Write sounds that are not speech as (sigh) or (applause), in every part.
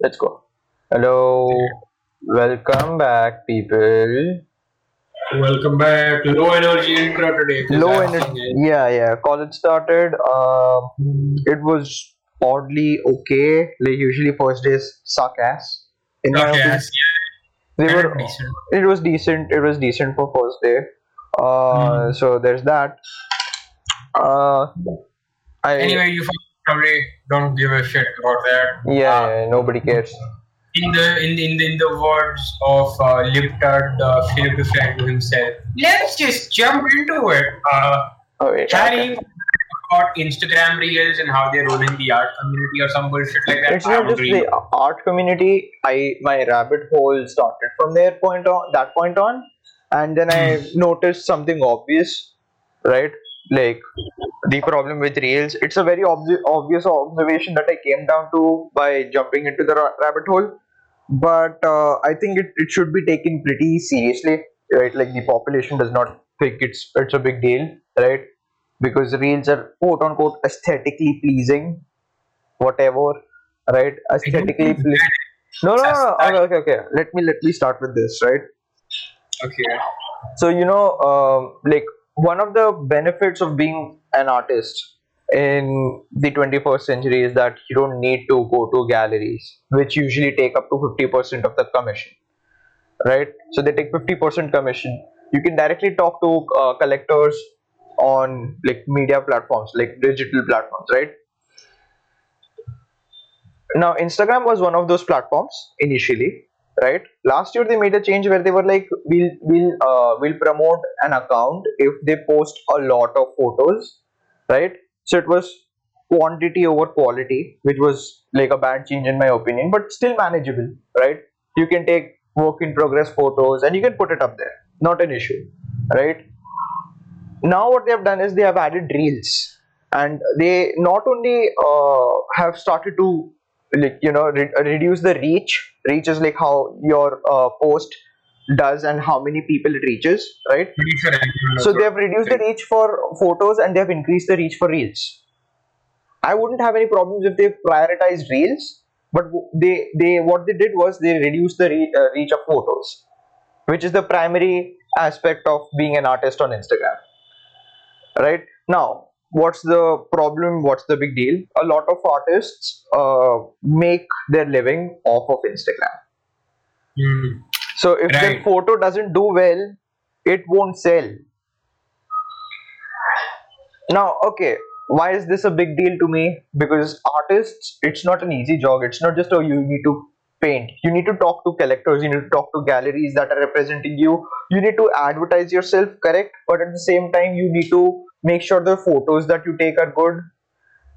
Let's go. Hello. Welcome back, people. Welcome back. Low energy intro today. Low energy. Yeah, yeah. College started. Uh, it was oddly okay. Like usually first days suck ass. In my Okay, opinion. yes, yeah, they were. decent. It was decent. It was decent for first day. Uh, Hmm. so there's that. Uh, I Anyway, you fucking probably don't give a shit about that. yeah, Uh, yeah, nobody cares. in the in the, in the, in the words of uh, Liptard uh, Philip DeFranco himself, let's just jump into it. Uh, Oh, wait, Harry okay. about Instagram reels and how they're ruining the art community or some bullshit like that. It's not just agree. the art community. I my rabbit hole started from there point on that point on, and then I noticed something obvious, right? Like the problem with reels. It's a very obvi- obvious observation that I came down to by jumping into the ra- rabbit hole, but uh, I think it, it should be taken pretty seriously, right? Like the population does not think it's it's a big deal, right? Because reels are quote unquote aesthetically pleasing, whatever, right? Aesthetically (laughs) pleasing. No, no, no, no. Okay, okay, okay. Let me let me start with this, right? Okay. So you know, um, like one of the benefits of being an artist in the 21st century is that you don't need to go to galleries, which usually take up to 50% of the commission, right? So they take 50% commission. You can directly talk to uh, collectors on like media platforms, like digital platforms, right? Now, Instagram was one of those platforms initially, right? Last year they made a change where they were like, we'll we'll uh, we'll promote an account if they post a lot of photos, right? So it was quantity over quality, which was like a bad change in my opinion, but still manageable, right? You can take work in progress photos and you can put it up there, not an issue, right? Now what they have done is they have added reels, and they not only uh, have started to like you know re- reduce the reach. Reach is like how your uh, post does and how many people it reaches right? Pretty sure everyone knows so they have reduced the reach for photos and they have increased the reach for reels. I wouldn't have any problems if they prioritized reels but they they what they did was they reduced the re- uh, reach of photos which is the primary aspect of being an artist on instagram right? Now what's the problem what's the big deal? A lot of artists uh, make their living off of instagram. Hmm. so if their Right. photo doesn't do well it won't sell. Now okay why is this a big deal to me? Because artists it's not an easy job. It's not just oh you need to paint. You need to talk to collectors. You need to talk to galleries that are representing you. You need to advertise yourself correct? But at the same time you need to make sure the photos that you take are good.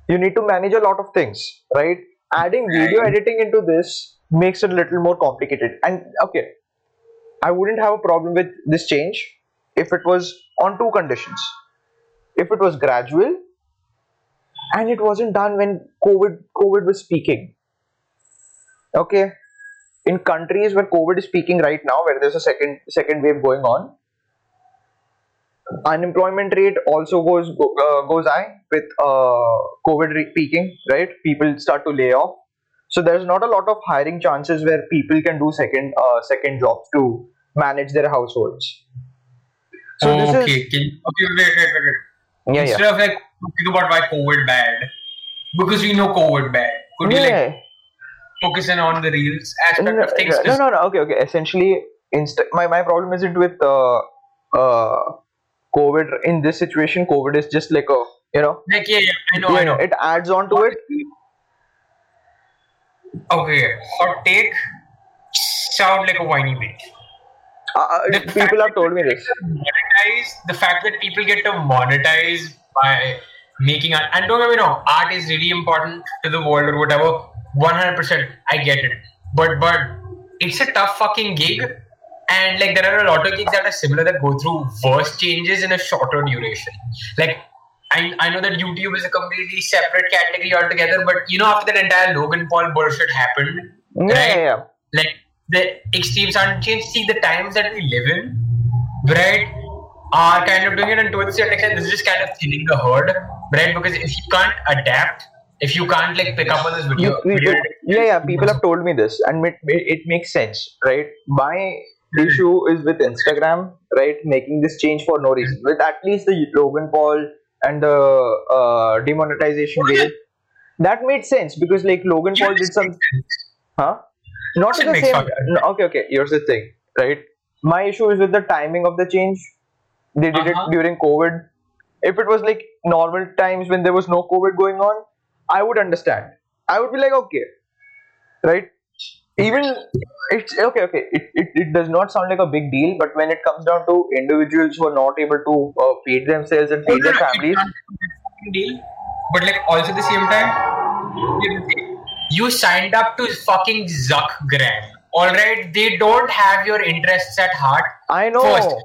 You need to manage a lot of things right? Adding video editing into this makes it a little more complicated. And okay i wouldn't have a problem with this change if it was on two conditions. If it was gradual and it wasn't done when covid covid was speaking. Okay? In countries where covid is speaking right now where there's a second second wave going on unemployment rate also goes go, uh, goes high with uh, covid re- peaking right people start to lay off so there's not a lot of hiring chances where people can do second uh, second jobs to manage their households so this okay. is okay. Wait. Wait. Wait. wait. yeah yeah Instead of like talking about why COVID bad, because we know COVID bad. Could you like yeah focus in on the reels aspect no, of things? no, no, no. Okay, okay. Essentially, inst- my my problem isn't with uh, uh, COVID. In this situation, COVID is just like a you know, Like yeah, yeah, I know, yeah, I know. it adds on to it. Okay, hot take. Sound like a whiny bitch. Uh, uh, people have told me this. monetize the fact that people get to monetize by making art and don't get me wrong art is really important to the world or whatever 100% i get it but but it's a tough fucking gig and like there are a lot of gigs that are similar that go through worse changes in a shorter duration like I, I know that YouTube is a completely separate category altogether, but you know, after that entire Logan Paul bullshit happened, Yeah, right? yeah, like the extremes aren't changed. See, the times that we live in, right, are kind of doing it, and to a certain extent, this is just kind of thinning the herd, right? Because if you can't adapt if you can't like pick up on this video, You- yeah, yeah. People have told me this, and it, it makes sense, right? My issue is with Instagram, right? Making this change for no reason. With at least the Logan Paul and the uh, demonetization yeah. bill, that made sense because like Logan Paul did some, huh? Not the same. no, okay, okay. Here's the thing, right? My issue is with the timing of the change. They did Uh-huh. it during COVID. If it was like normal times when there was no COVID going on, I would understand. I would be like, okay, right? Even it's okay, okay. It, it, it does not sound like a big deal, but when it comes down to individuals who are not able to uh, feed themselves and feed their families, deal. But like also at the same time, here's the thing. you signed up to fucking Zuckgram. Alright, they don't have your interests at heart. I know. First,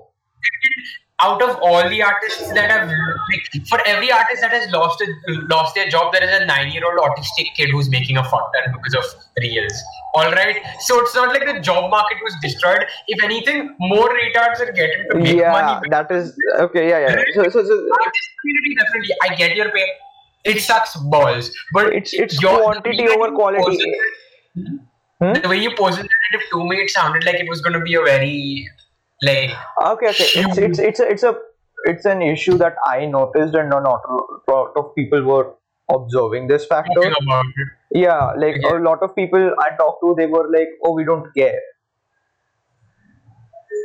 out of all the artists that have like, for every artist that has lost a, lost their job, there is a nine-year-old autistic kid who's making a ton because of reels. All right, so it's not like the job market was destroyed. If anything, more retards are getting to make Yeah, money. that is okay. Yeah, yeah. So, so, so Artist community, definitely, I get your pain. It sucks balls, but It's- it's your- quantity over quality. it- Hmm? The way you posted it to me, it sounded like it was going to be a very like okay, okay. It's it's it's a, it's a it's an issue that I noticed, and not not a lot of people were observing this factor. talking about it. Yeah, like Yeah. a lot of people I talked to, they were like, "Oh, we don't care."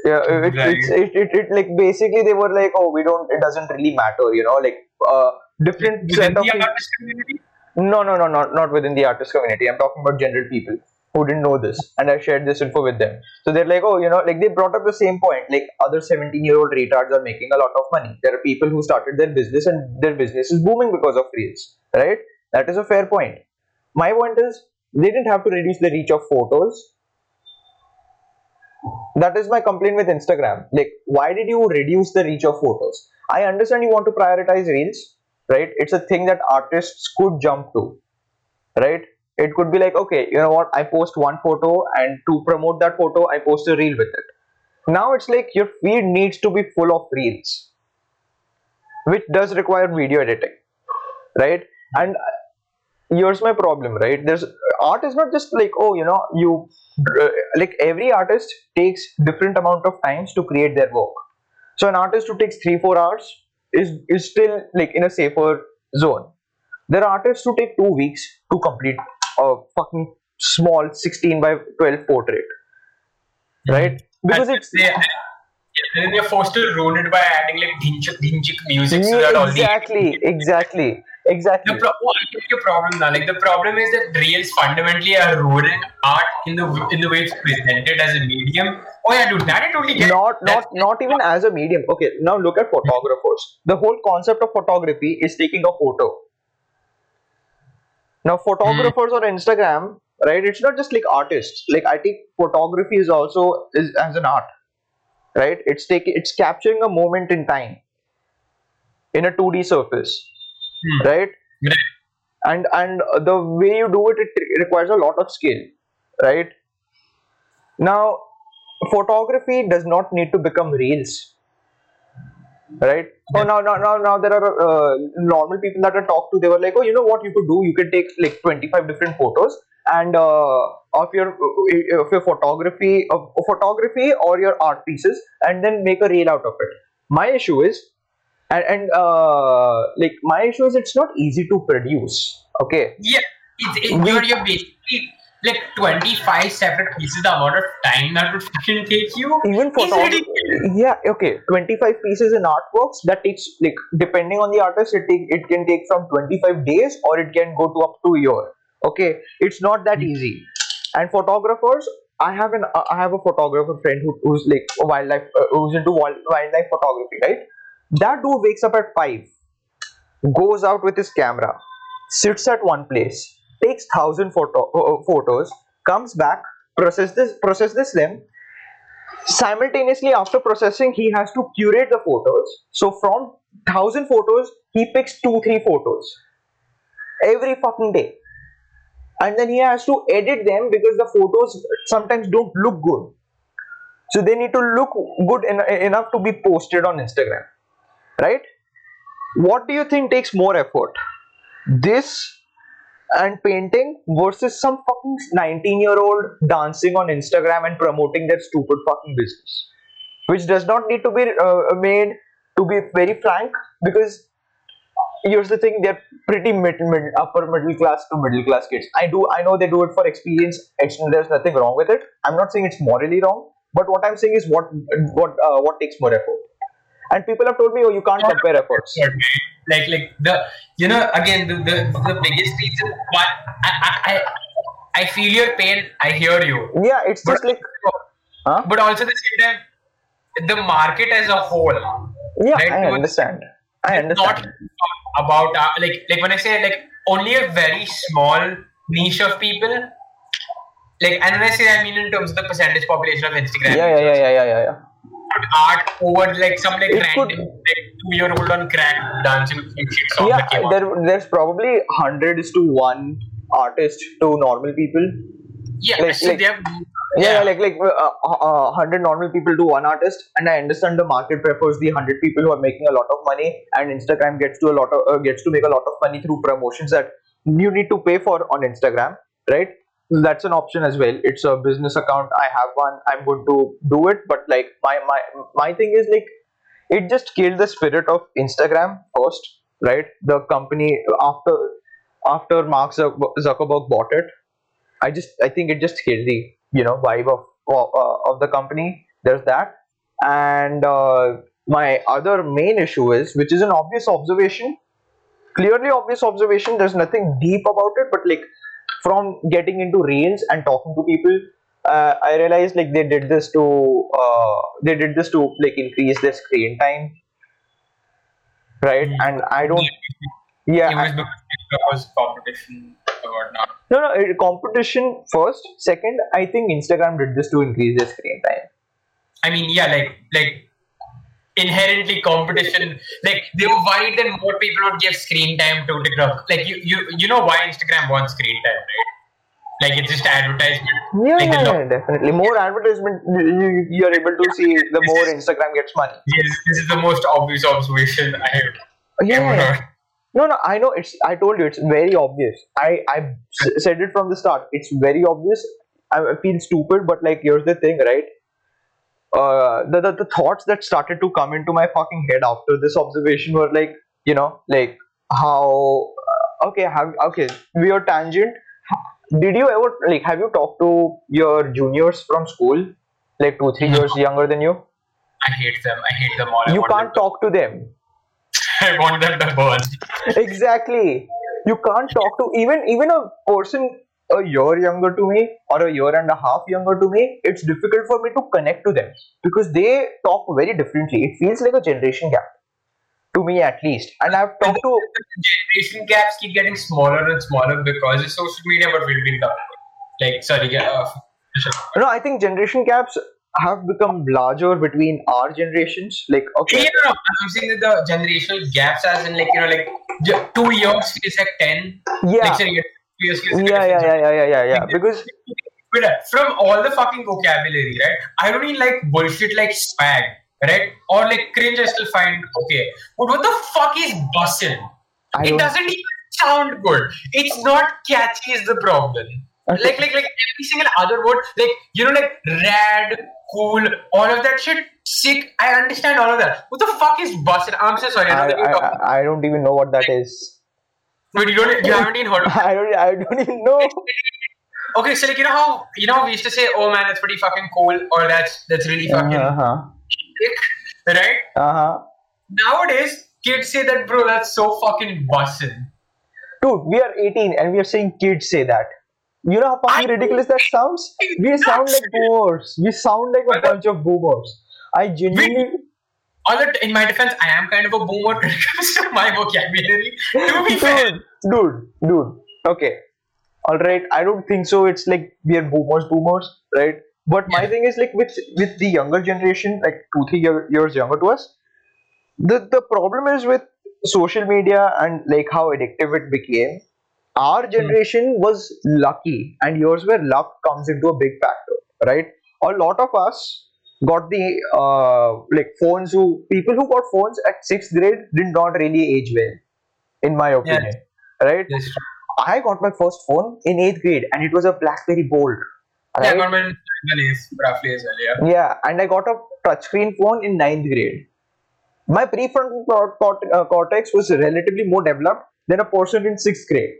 Yeah, it, Right. it's it, it, it like basically they were like, "Oh, we don't. It doesn't really matter," you know, like uh, different Within set of the artist community. No, no, no, not not within the artist community. I'm talking about general people who didn't know this, and I shared this info with them. So they're like, oh, you know, like they brought up the same point. Like other 17 year old retards are making a lot of money. There are people who started their business and their business is booming because of reels, right? That is a fair point. My point is they didn't have to reduce the reach of photos. That is my complaint with Instagram. Like, why did you reduce the reach of photos? I understand you want to prioritize reels, right? It's a thing that artists could jump to, right? It could be like, okay, you know what? I post one photo, and to promote that photo, I post a reel with it. Now it's like your feed needs to be full of reels, which does require video editing, right? And here's my problem, right? There's art is not just like, oh, you know, you uh, like every artist takes different amount of times to create their work. So an artist who takes three four hours is is still like in a safer zone. There are artists who take two weeks to complete a fucking small 16 by 12 portrait, hmm. right? Because And it's they, and then they're forced to ruin it by adding like dhinchik, dhinchik music so that all the exactly, exactly, exactly. The pro- your problem now. Like the problem is that reels fundamentally are ruining art in the in the way it's presented as a medium. Oh yeah, dude, that I totally get. not not not even as a medium okay now look at photographers the whole concept of photography is taking a photo now photographers hmm. on instagram right it's not just like artists. Like i think photography is also is as an art right? It's taking it's capturing a moment in time in a 2d surface hmm. right? Right. and and the way you do it it requires a lot of skill right? Now photography does not need to become reels right? Oh now now now now there are uh, normal people that I talked to they were like oh you know what you could do? You can take like 25 different photos and uh, of your of your photography of, of photography or your art pieces and then make a reel out of it. My issue is and, and uh, like my issue is it's not easy to produce okay? Yeah, it's, it, you're you're basically like 25 separate pieces. The amount of time that would fucking take you. even is photography ridiculous. yeah okay 25 pieces in artworks that takes like depending on the artist it take it can take from 25 days or it can go to up to a year okay it's not that easy and photographers i have an i have a photographer friend who, who's like a wildlife uh, who's into wild, wildlife photography right that dude wakes up at 5 goes out with his camera sits at one place takes 1000 photo, uh, photos comes back process this process this them simultaneously after processing he has to curate the photos. So from 1000 photos he picks 2 3 photos every fucking day. And then he has to edit them because the photos sometimes don't look good. So they need to look good en- enough to be posted on instagram. Right? What do you think takes more effort? This and painting versus some fucking 19 year old dancing on Instagram and promoting their stupid fucking business, which does not need to be uh, made to be very frank because here's the thing they're pretty upper middle class to middle class kids. I do i know they do it for experience. There's nothing wrong with it. I'm not saying it's morally wrong but what i'm saying is what what uh, what takes more effort and people have told me oh you can't compare efforts like like the you know again the the, the biggest reason why I, I I feel your pain. I hear you. yeah it's just like huh? But also the same time, the market as a whole. yeah Right, i understand i understand. Not about uh, like like when I say like only a very small niche of people. Like and when I say I mean in terms of the percentage population of Instagram. yeah yeah yeah yeah yeah yeah, yeah. Art over like some like It could- like two year old on crack dancing shit song yeah there, there's probably 100 is to 1 artist to normal people. Yeah, like- so like- they have yeah, yeah like like uh, uh, 100 normal people to one artist and i understand the market prefers the 100 people who are making a lot of money and instagram gets to a lot of uh, gets to make a lot of money through promotions that you need to pay for on instagram right that's an option as well. It's a business account. I have one. I'm going to do it. But like my my my thing is like it just killed the spirit of instagram first right? The company after after mark zuckerberg bought it I just I think it just killed the you know vibe of uh, of the company. There's that, and uh, my other main issue is, which is an obvious observation, clearly obvious observation. There's nothing deep about it, but like from getting into reels and talking to people, uh, I realized like they did this to uh, they did this to like increase their screen time, right? Mm. And I don't, yeah, it was because competition or whatnot. No, no, it- competition first. Second, I think Instagram did this to increase their screen time. I mean, yeah, like like inherently competition. Like they were worried that more people would give screen time to TikTok. Like you you you know why Instagram wants screen time, right? Like it's just advertisement. Yeah, Like yeah, yeah, definitely. More advertisement, you, you are able to see the more Instagram gets money. Yes, this is the most obvious observation I have Yeah, ever heard. No, no, I know. It's. I told you, it's very obvious. I, I s- said it from the start. It's very obvious. I feel stupid, but like, here's the thing, right? Uh, the, the the thoughts that started to come into my fucking head after this observation were like, you know, like how. uh, Okay, have okay. Weird tangent. Did you ever like? Have you talked to your juniors from school, like two, three years younger than you? I hate them. I hate them all. I You can't talk to them. Them, (laughs) I want them to burn. exactly you can't talk to even even a person a year younger to me or a year and a half younger to me it's difficult for me to connect to them because they talk very differently. It feels like a generation gap to me at least. And i've talked to Generation gaps keep getting smaller and smaller because of social media, but we've been talking. Like, sorry, yeah, uh, no i think generation gaps have become larger between our generations. Like okay. Yeah, no, no, I'm saying that the generational gaps, as in like you know, like two years feels like ten. yeah. Like say, yeah yeah yeah yeah yeah yeah yeah because uh, from all the fucking vocabulary, right? I don't mean like bullshit like swag, right? Or like cringe. I still find okay. But what the fuck is bussin'? It doesn't even sound good. It's not catchy. Is the problem? Okay. Like like like every single other word, like you know, like rad, cool, all of that shit. Sick. I understand all of that. What the fuck is bussin'? I'm so sorry. I I, don't. I, I don't even know what that is But you don't. You haven't even heard of. I don't I don't even know (laughs) Okay, so like you know how you know we used to say, "Oh man, that's pretty fucking cool," or "That's that's really fucking uh-huh sick," right? uh-huh Nowadays, kids say that, bro, that's so fucking bussin'. Dude, we are 18 and we are saying kids say that. You know how fucking I- ridiculous that sounds? We sound like boomers. We sound like a bunch of boomers. I genuinely. Although, in my defense, I am kind of a boomer when it comes to my vocabulary. To be fair, Dude, dude, dude. Okay. Alright, I don't think so. It's like we are boomers, boomers, right? But my Yeah. thing is like with with the younger generation, like two, three year, years younger to us, the the problem is with social media and like how addictive it became. Our hmm. generation was lucky, and yours where luck comes into a big factor, right? A lot of us got the uh, like phones who people who got phones at sixth grade did not really age well, in my opinion, right? Yes. I got my first phone in eighth grade, and it was a BlackBerry Bold. Yeah, right? I got mine roughly as well. Yeah. Yeah, and I got a touchscreen phone in ninth grade. My prefrontal cort- uh, cortex was relatively more developed than a person in sixth grade,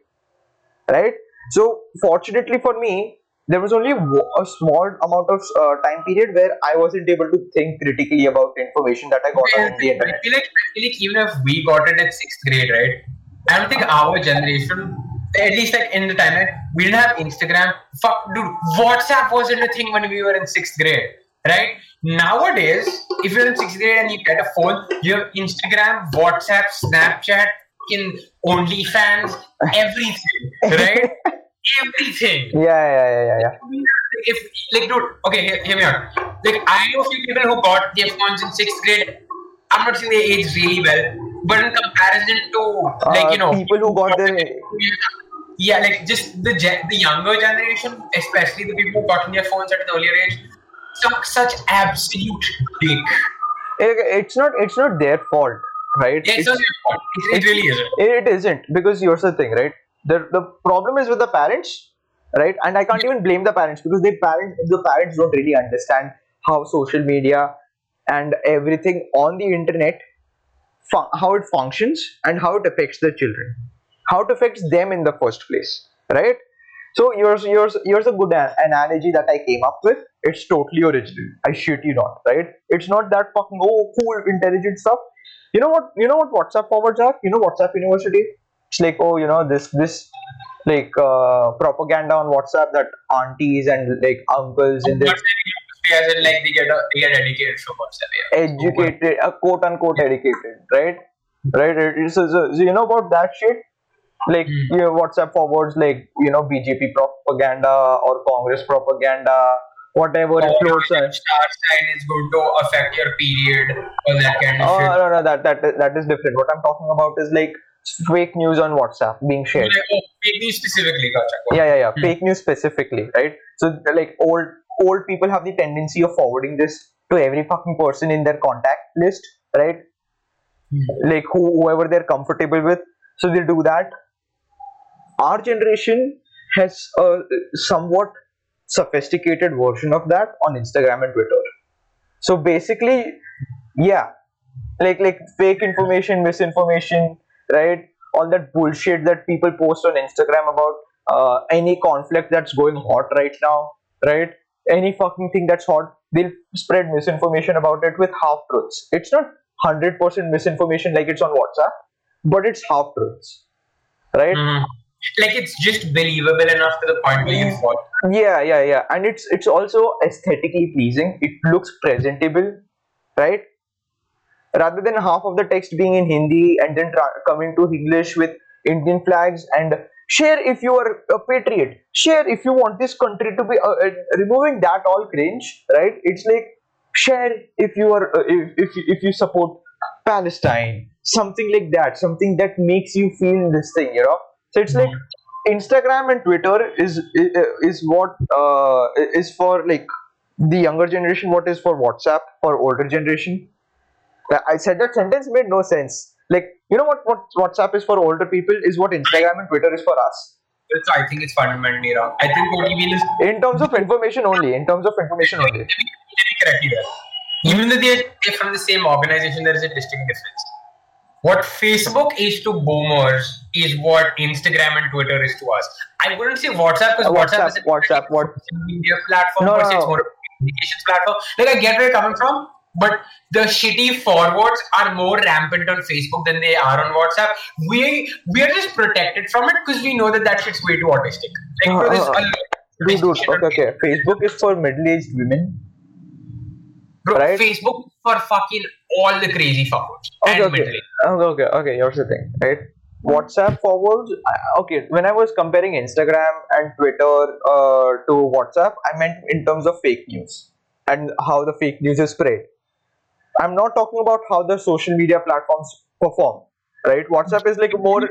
right? So, fortunately for me, there was only a small amount of uh, time period where I wasn't able to think critically about information that I got on the I internet. feel like I feel like even if we got it at sixth grade, right? I don't think our generation, at least like in the time, like, we didn't have Instagram. Fuck, dude, WhatsApp wasn't a thing when we were in sixth grade, right? Nowadays, if you're in sixth grade and you get a phone, you have Instagram, WhatsApp, Snapchat, in OnlyFans, everything, right? (laughs) everything Yeah, yeah, yeah, yeah, yeah. if like dude okay hear, hear me out like i know a few people who got their phones in sixth grade i'm not saying they age really well but in comparison to like Uh, you know people who got their yeah like just the gen- the younger generation especially the people who got their phones at an earlier age suck such absolute dick it- it's not it's not their fault, right? yeah, it's, not your fault. It, it really isn't it isn't because here's the thing right the the problem is with the parents right? And i can't even blame the parents because they parents the parents don't really understand how social media and everything on the internet how it functions and how it affects the children. How it affects them in the first place right? So yours yours yours a good analogy that i came up with. It's totally original. I shit you not right? It's not that fucking oh cool intelligent stuff. You know what you know what whatsapp forwards are? You know whatsapp university it's like oh you know this this like uh, propaganda on whatsapp that aunties and like uncles in this saying you have to pay as in like they get a, they get educated WhatsApp. Yeah. educated uh, quote unquote educated right right it's- so, so, so you know about that shit like Hmm. your whatsapp forwards like you know bjp propaganda or congress propaganda whatever Or floats star sign is going to affect your period or that kind of oh shit. no no that that that is different what i'm talking about is like fake news on whatsapp being shared. Like, oh, fake news specifically, gotcha. yeah yeah yeah. Hmm. fake news specifically right? So like old old people have the tendency of forwarding this to every fucking person in their contact list right? Hmm. like who, whoever they're comfortable with. So they do that. Our generation has a somewhat sophisticated version of that on instagram and twitter. So basically yeah. Like like fake information misinformation right? All that bullshit that people post on instagram about uh, any conflict that's going hot right now right? Any fucking thing that's hot they'll spread misinformation about it with half truths. It's not 100% misinformation like it's on whatsapp but it's half truths right? Mhm. Like it's just believable enough to the point where you fall. yeah yeah yeah. And it's it's also aesthetically pleasing. It looks presentable right rather than half of the text being in hindi and then coming to english with indian flags and share if you are a patriot share if you want this country to be uh, uh, removing that all cringe right it's like share if you are uh, if, if, if you support palestine something like that something that makes you feel this thing you know so it's like Instagram and Twitter is is what uh, is for like the younger generation. What is for WhatsApp for older generation? I said that sentence made no sense. Like you know what what WhatsApp is for older people is what Instagram and Twitter is for us. So I think it's fundamentally wrong. I think what you mean is In terms of information only. In terms of information only. let me, let me correct there. Even though they're, they're from the same organization, there is a distinct difference. What Facebook is to boomers is what Instagram and Twitter is to us. I wouldn't say WhatsApp because Uh, WhatsApp, WhatsApp, is a WhatsApp, what? media platform, No, no, it's no. more of a communications platform. Like I get where you're coming from, but the shitty forwards are more rampant on Facebook than they are on WhatsApp. We we are just protected from it because we know that that shit's way too autistic. Like Uh, lot of Dude, dude, okay, okay. Facebook is for middle-aged women. Bro, Right? Facebook for fucking all the crazy fuckers Okay, and okay. middle age. Okay, okay, okay. Here's the thing, right? WhatsApp forwards. Okay, when I was comparing Instagram and Twitter uh, to WhatsApp, I meant in terms of fake news and how the fake news is spread. I'm not talking about how the social media platforms perform, right? WhatsApp is like more.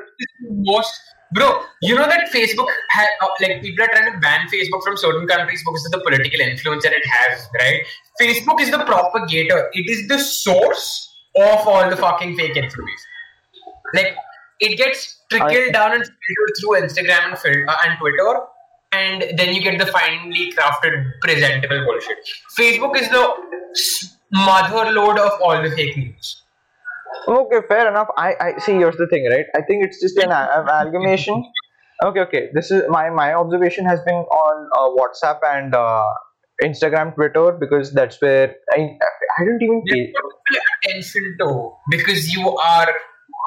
Most bro, you know that Facebook had uh, like people are trying to ban Facebook from certain countries because of the political influence that it has, right? Facebook is the propagator. It is the source of all the fucking fake information. Like it gets trickled I- down and filtered through Instagram and fil- uh, and Twitter, and then you get the finely crafted, presentable bullshit. Facebook is the mother load of all the fake news. Okay, fair enough. I, I see. Here's the thing, right? I think it's just an amalgamation. Okay, okay. This is my my observation has been on uh, WhatsApp and uh, Instagram, Twitter because that's where I I don't even pay. pay attention to because you are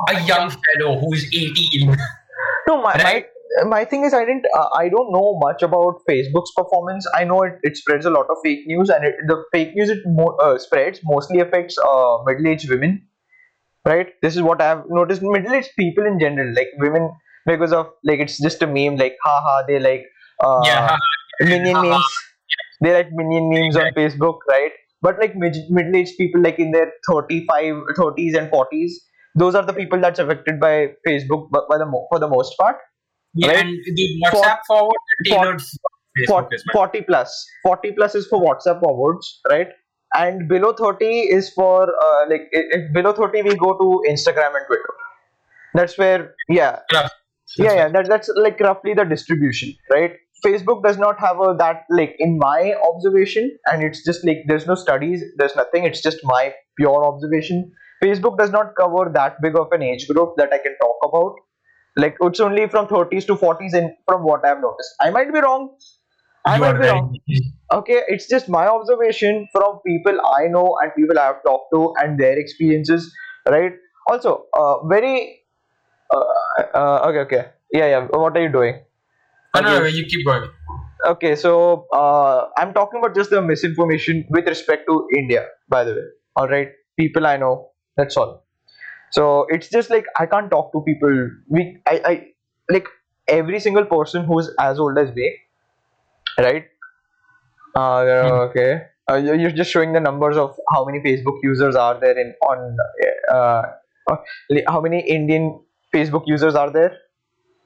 a young fellow who's 18. No, my, Right. My thing is I didn't uh, I don't know much about Facebook's performance. I know it, it spreads a lot of fake news, and it, the fake news it mo- uh, spreads mostly affects uh, middle-aged women. Right. This is what I've noticed. Middle-aged people in general, like women, because of like it's just a meme. Like, haha, they like uh, yeah. minion memes. They like minion memes on Facebook, right? But like mid- middle-aged people, like in their 35, 30s and 40s, those are the people that's affected by Facebook, but by the mo- for the most part. Yeah, Right. and the WhatsApp forward tailored 40, 40 plus. 40 plus is for whatsapp forwards right? And below 30 is for uh, like if below 30 we go to instagram and twitter. That's where yeah. Yeah. yeah yeah that, that's like roughly the distribution right? Facebook does not have a that like in my observation and it's just like there's no studies there's nothing. It's just my pure observation. Facebook does not cover that big of an age group that i can talk about like it's only from 30s to 40s and from what i've noticed. I might be wrong. I You might be very- wrong. okay it's just my observation from people i know and people i have talked to and their experiences right? Also uh, very uh, uh, okay okay. Yeah yeah. What are you doing? Oh, no, no, Okay. you keep going. okay so uh, i'm talking about just the misinformation with respect to india by the way. All right people i know that's all so it's just like i can't talk to people we i, I like every single person who's as old as me right uh, Hmm. okay uh, you- you're just showing the numbers of how many facebook users are there in on uh, uh, how many indian facebook users are there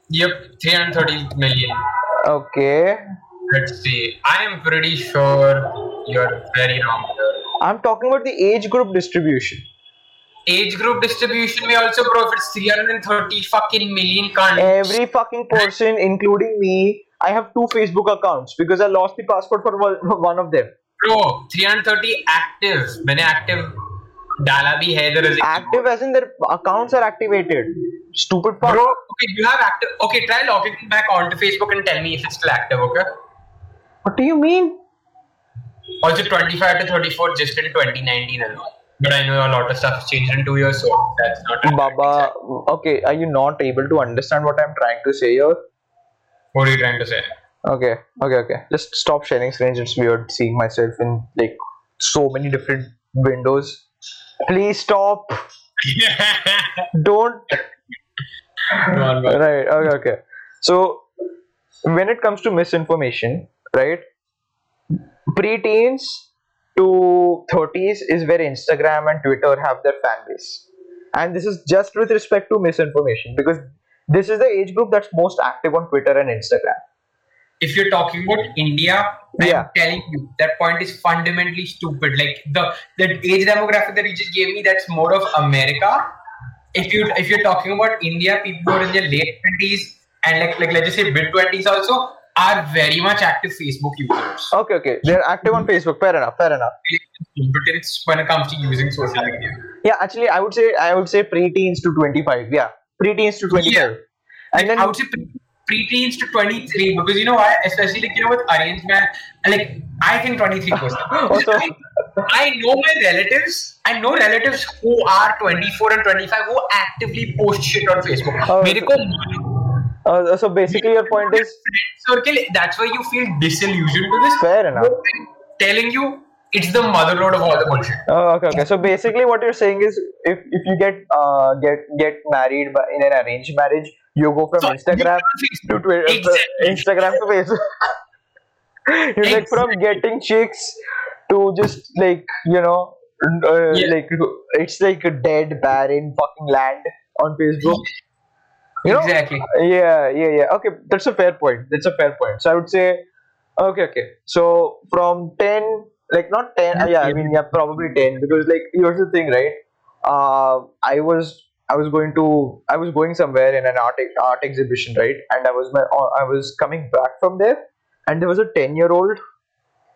Yep, 330 million. okay Let's see. I am pretty sure you're very wrong. i'm talking about the age group distribution Age group distribution may also bro if it's 330 fucking million cunts. every fucking person including me i have two facebook accounts because i lost the password for (laughs) one one of them Bro, 330 active. मैंने active डाला भी है there is a active as in their accounts are activated stupid fuck Bro, okay, you have active. Okay, try logging back onto Facebook and tell me if it's still active, okay? what do you mean Also, 25 to 34 just in 2019 alone. But I know a lot of stuff has changed in two years, so that's not. baba okay are you not able to understand what i'm trying to say here? What are you trying to say? okay okay okay. Just stop sharing screens it's weird seeing myself in like so many different windows. Please stop! (laughs) Don't! Right okay okay. So when it comes to misinformation right preteens to 30s is where instagram and twitter have their fan base and this is just with respect to misinformation because this is the age group that's most active on twitter and instagram if you're talking about India, Yeah. I'm telling you that point is fundamentally stupid. Like the the age demographic that you just gave me, that's more of America. If you if you're talking about India, people who are in their late twenties and like like let's just say mid twenties also are very much active Facebook users. okay okay they're active on facebook fair enough fair enough Impotence when it comes to using social media. yeah actually i would say i would say preteens to 25 yeah preteens to 25 Yeah. and Like, then I would say pre- preteens to 23 because you know why? Especially like you know with arranged man, like I think 23 percent. (laughs) Also- I, I know my relatives. I know relatives who are 24 and 25 who actively post shit on Facebook. Oh, मेरे को uh, so basically your point is circle. That's why you feel disillusioned to this. fair enough telling you, it's the motherload of all the bullshit. Oh, okay, okay. So basically, what you're saying is, if if you get uh get get married by, in an arranged marriage, you go from So, Instagram to Twitter, Exactly. Instagram to Facebook. (laughs) you like from getting chicks to just like you know, uh, Yeah. like it's like a dead barren fucking land on Facebook. You know? Exactly. Yeah, yeah, yeah. Okay, that's a fair point. That's a fair point. So I would say, okay, okay. So from ten, like not ten. uh, yeah, I mean, yeah, probably ten because like here's the thing, right? Uh, I was I was going to I was going somewhere in an art art exhibition, right? And I was my I was coming back from there, and there was a ten year old,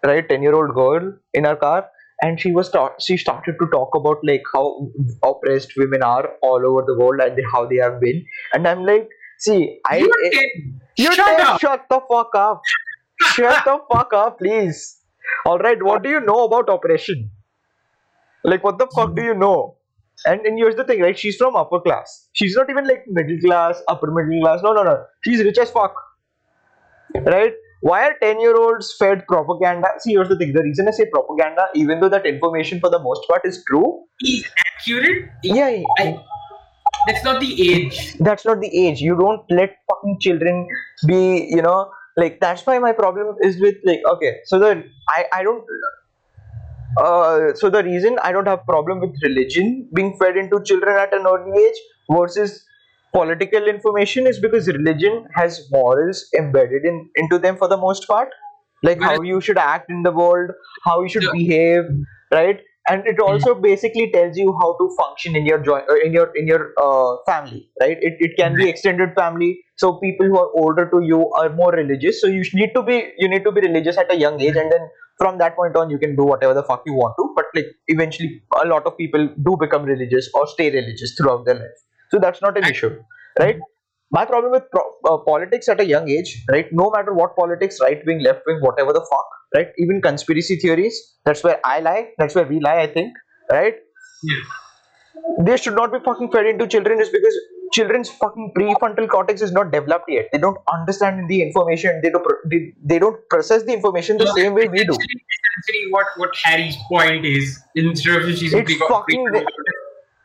right, ten year old girl in our car, and she was ta- she started to talk about like how oppressed women are all over the world and how they have been, and I'm like, see, I You eh, can you shut up. shut the fuck up, shut the fuck up, please. All right, what do you know about oppression? Like, what the fuck do you know? And and here's the thing, right? She's from upper class. She's not even like middle class, upper middle class. No, no, no. She's rich as fuck. Right? Why are 10 year olds fed propaganda? See, here's the thing. The reason I say propaganda, even though that information for the most part is true, is accurate. yeah, I, that's not the age. that's not the age. You don't let fucking children be, you know, like that's why my problem is with like okay, so the I I don't. Uh, so the reason I don't have problem with religion being fed into children at an early age versus political information is because religion has morals embedded in into them for the most part, like how you should act in the world, how you should Yeah. behave, right? And it also basically tells you how to function in your joint, uh, in your in your uh, family, right? It, it can be extended family. So people who are older to you are more religious. So you need to be you need to be religious at a young age, and then from that point on you can do whatever the fuck you want to. But like eventually, a lot of people do become religious or stay religious throughout their life. So that's not an issue, right? My problem with pro- uh, politics at a young age, right? No matter what politics, right wing, left wing, whatever the fuck, right? Even conspiracy theories, that's where I lie. That's where we lie, I think, right? Yeah. They should not be fucking fed into children is because children's fucking prefrontal cortex is not developed yet. They don't understand the information. They don't. Pro- they, they don't process the information the So same way we do. essentially- what what Harry's point is, instead of It's fucking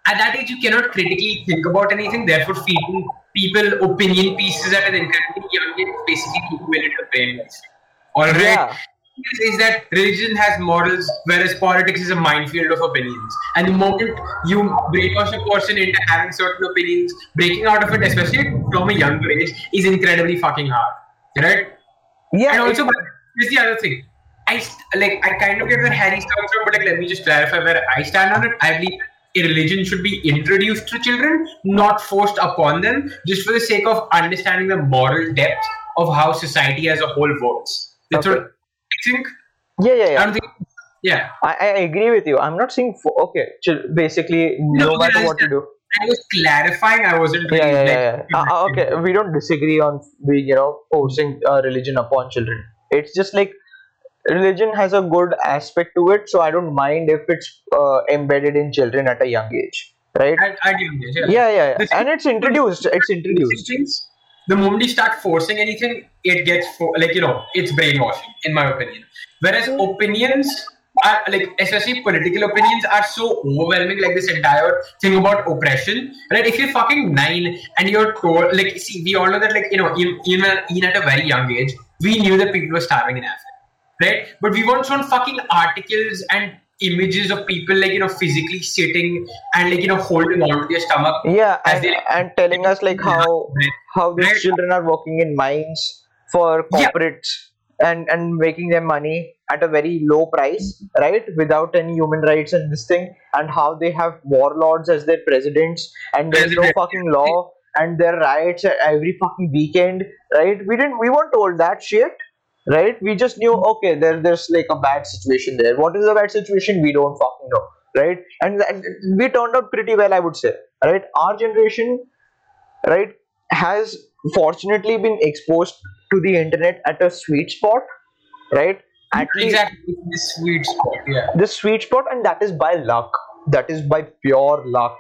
at that age, you cannot critically think about anything. Therefore, feeding people opinion pieces at an incredibly young age is basically equivalent to brainwash. All right. Yeah. Is, that religion has morals, whereas politics is a minefield of opinions. And the moment you brainwash a person into having certain opinions, breaking out of it, especially from a younger age, is incredibly fucking hard. Right? Yeah. and also, here's the other thing. I st- like I kind of get where Harry stands from, but like let me just clarify where I stand on it. I believe religion should be introduced to children, not forced upon them, just for the sake of understanding the moral depth of how society as a whole works. That's Okay. what I think. yeah, yeah, I yeah. don't think. Yeah, I, I agree with you. I'm not saying for, okay. Basically, no, No, matter what you do. I was clarifying. I wasn't. yeah, really, yeah, like, yeah, yeah. Uh, uh, okay, we don't disagree on we you know forcing uh, religion upon children. It's just like religion has a good aspect to it, so I don't mind if it's uh, embedded in children at a young age, right? I, I do. Yeah. Yeah, yeah, yeah. and it's introduced. It's introduced. The moment you start forcing anything, it gets fo- like you know, it's brainwashing, in my opinion. Whereas opinions are like, especially political opinions, are so overwhelming. Like this entire thing about oppression, right? If you're fucking nine and you're told, like, see, we all know that, like, you know, even even at a very young age, we knew that people were starving in Africa, right? But we weren't shown fucking articles and images of people like you know physically sitting and like you know holding on to their stomach Yeah, As and, they- and telling us like how how these Right. children are working in mines for Yeah. corporates and and making their money at a very low price, right? Without any human rights and this thing, and how they have warlords as their presidents, and there's no fucking law, and their riots every fucking weekend, right? We didn't, we weren't told that shit, right? We just knew, okay, there, there's like a bad situation there. What is the bad situation? We don't fucking know, right? And, and we turned out pretty well, I would say, right? Our generation, right, has fortunately been exposed to the internet at a sweet spot, right? At least exactly the sweet spot. Yeah, the sweet spot, and that is by luck. That is by pure luck.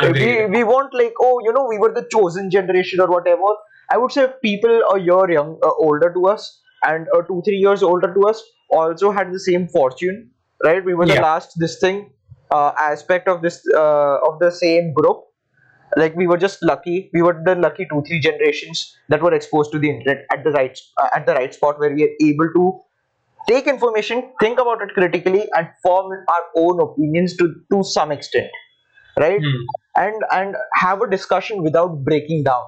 we, we want like oh you know we were the chosen generation or whatever i would say people a year young uh, older to us and uh, two three years older to us also had the same fortune right? We were the last this thing uh, aspect of this uh, of the same group. Like we were just lucky we were the lucky two three generations that were exposed to the internet at the right uh, at the right spot where we are able to take information think about it critically and form our own opinions to to some extent right? Hmm. and and have a discussion without breaking down.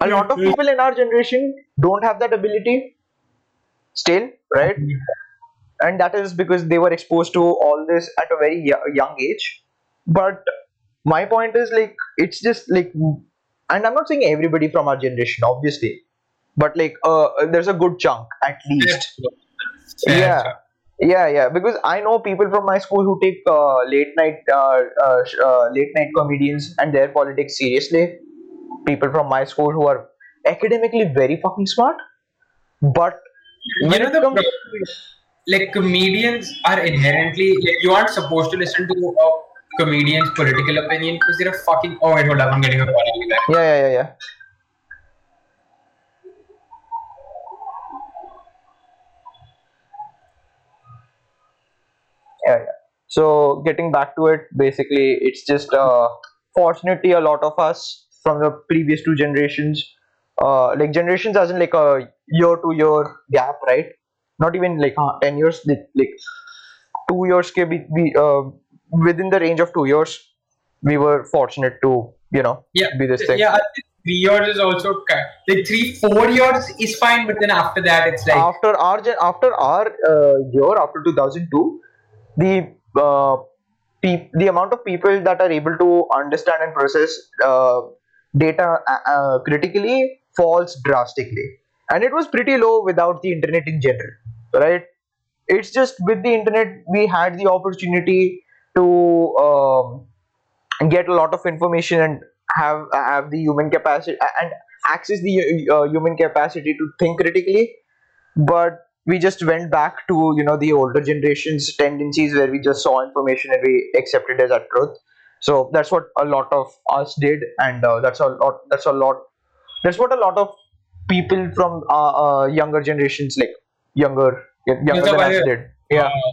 A lot of Mhm. people in our generation don't have that ability still right? And that is because they were exposed to all this at a very young age. But my point is like it's just like and i'm not saying everybody from our generation obviously. But like uh there's a good chunk at least. Yeah. Yeah. yeah yeah. Because i know people from my school who take uh, late night uh, uh, uh, late night comedians and their politics seriously. People from my school who are academically very fucking smart. But You know the like comedians are inherently like you aren't supposed to listen to a comedian's political opinion because they're a fucking oh wait hold up I'm getting a call. Back. yeah yeah yeah yeah. Yeah yeah. So getting back to it basically it's just uh fortunately a lot of us from the previous two generations uh like generations as in like a year to year gap right? Not even like uh, 10 years like, two years ke be, be uh, within the range of two years we were fortunate to you know Yeah, be this thing. Yeah, three years is also like three, four years is fine, but then after that it's like after our after our uh, year after 2002 the uh, pe- the amount of people that are able to understand and process uh, data uh, uh, critically falls drastically and it was pretty low without the internet in general right? It's just with the internet we had the opportunity to um, get a lot of information and have have the human capacity and access the uh, human capacity to think critically. But we just went back to you know the older generations tendencies where we just saw information and we accepted as a truth so that's what a lot of us did and uh, that's a lot that's a lot that's what a lot of people from uh, uh, younger generations like younger younger so than us the- did yeah uh,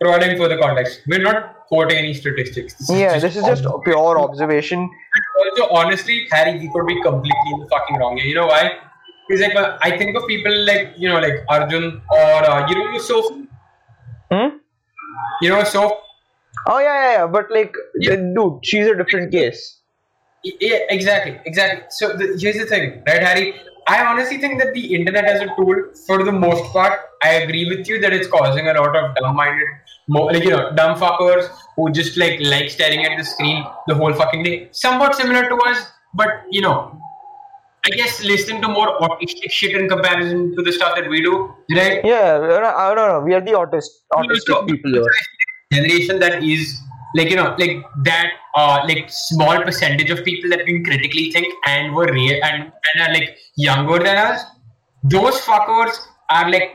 providing further context. We're not quoting any statistics. This yeah this is just pure observation Also, honestly, Harry, we could be completely in the fucking wrong. You know why? He's like I think of people like you know like Arjun or uh, you know Soph. hmm? You know Soph. oh yeah yeah yeah but like Yeah. dude she's a different case Yeah, exactly, exactly. So the, here's the thing, right, Harry? I honestly think that the internet as a tool, for the most part, I agree with you that it's causing a lot of dumb-minded, mo- like you know, dumb fuckers who just like like staring at the screen the whole fucking day. Somewhat similar to us, but you know, I guess listening to more autistic shit in comparison to the stuff that we do, right? yeah I don't, know we are the autist autistic people here generation that is like you know like that uh like small percentage of people that can critically think and were real and, and are like younger than us those fuckers are like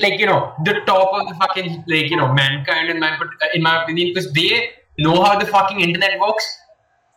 like you know the top of the fucking like you know mankind in my in my opinion because they know how the fucking internet works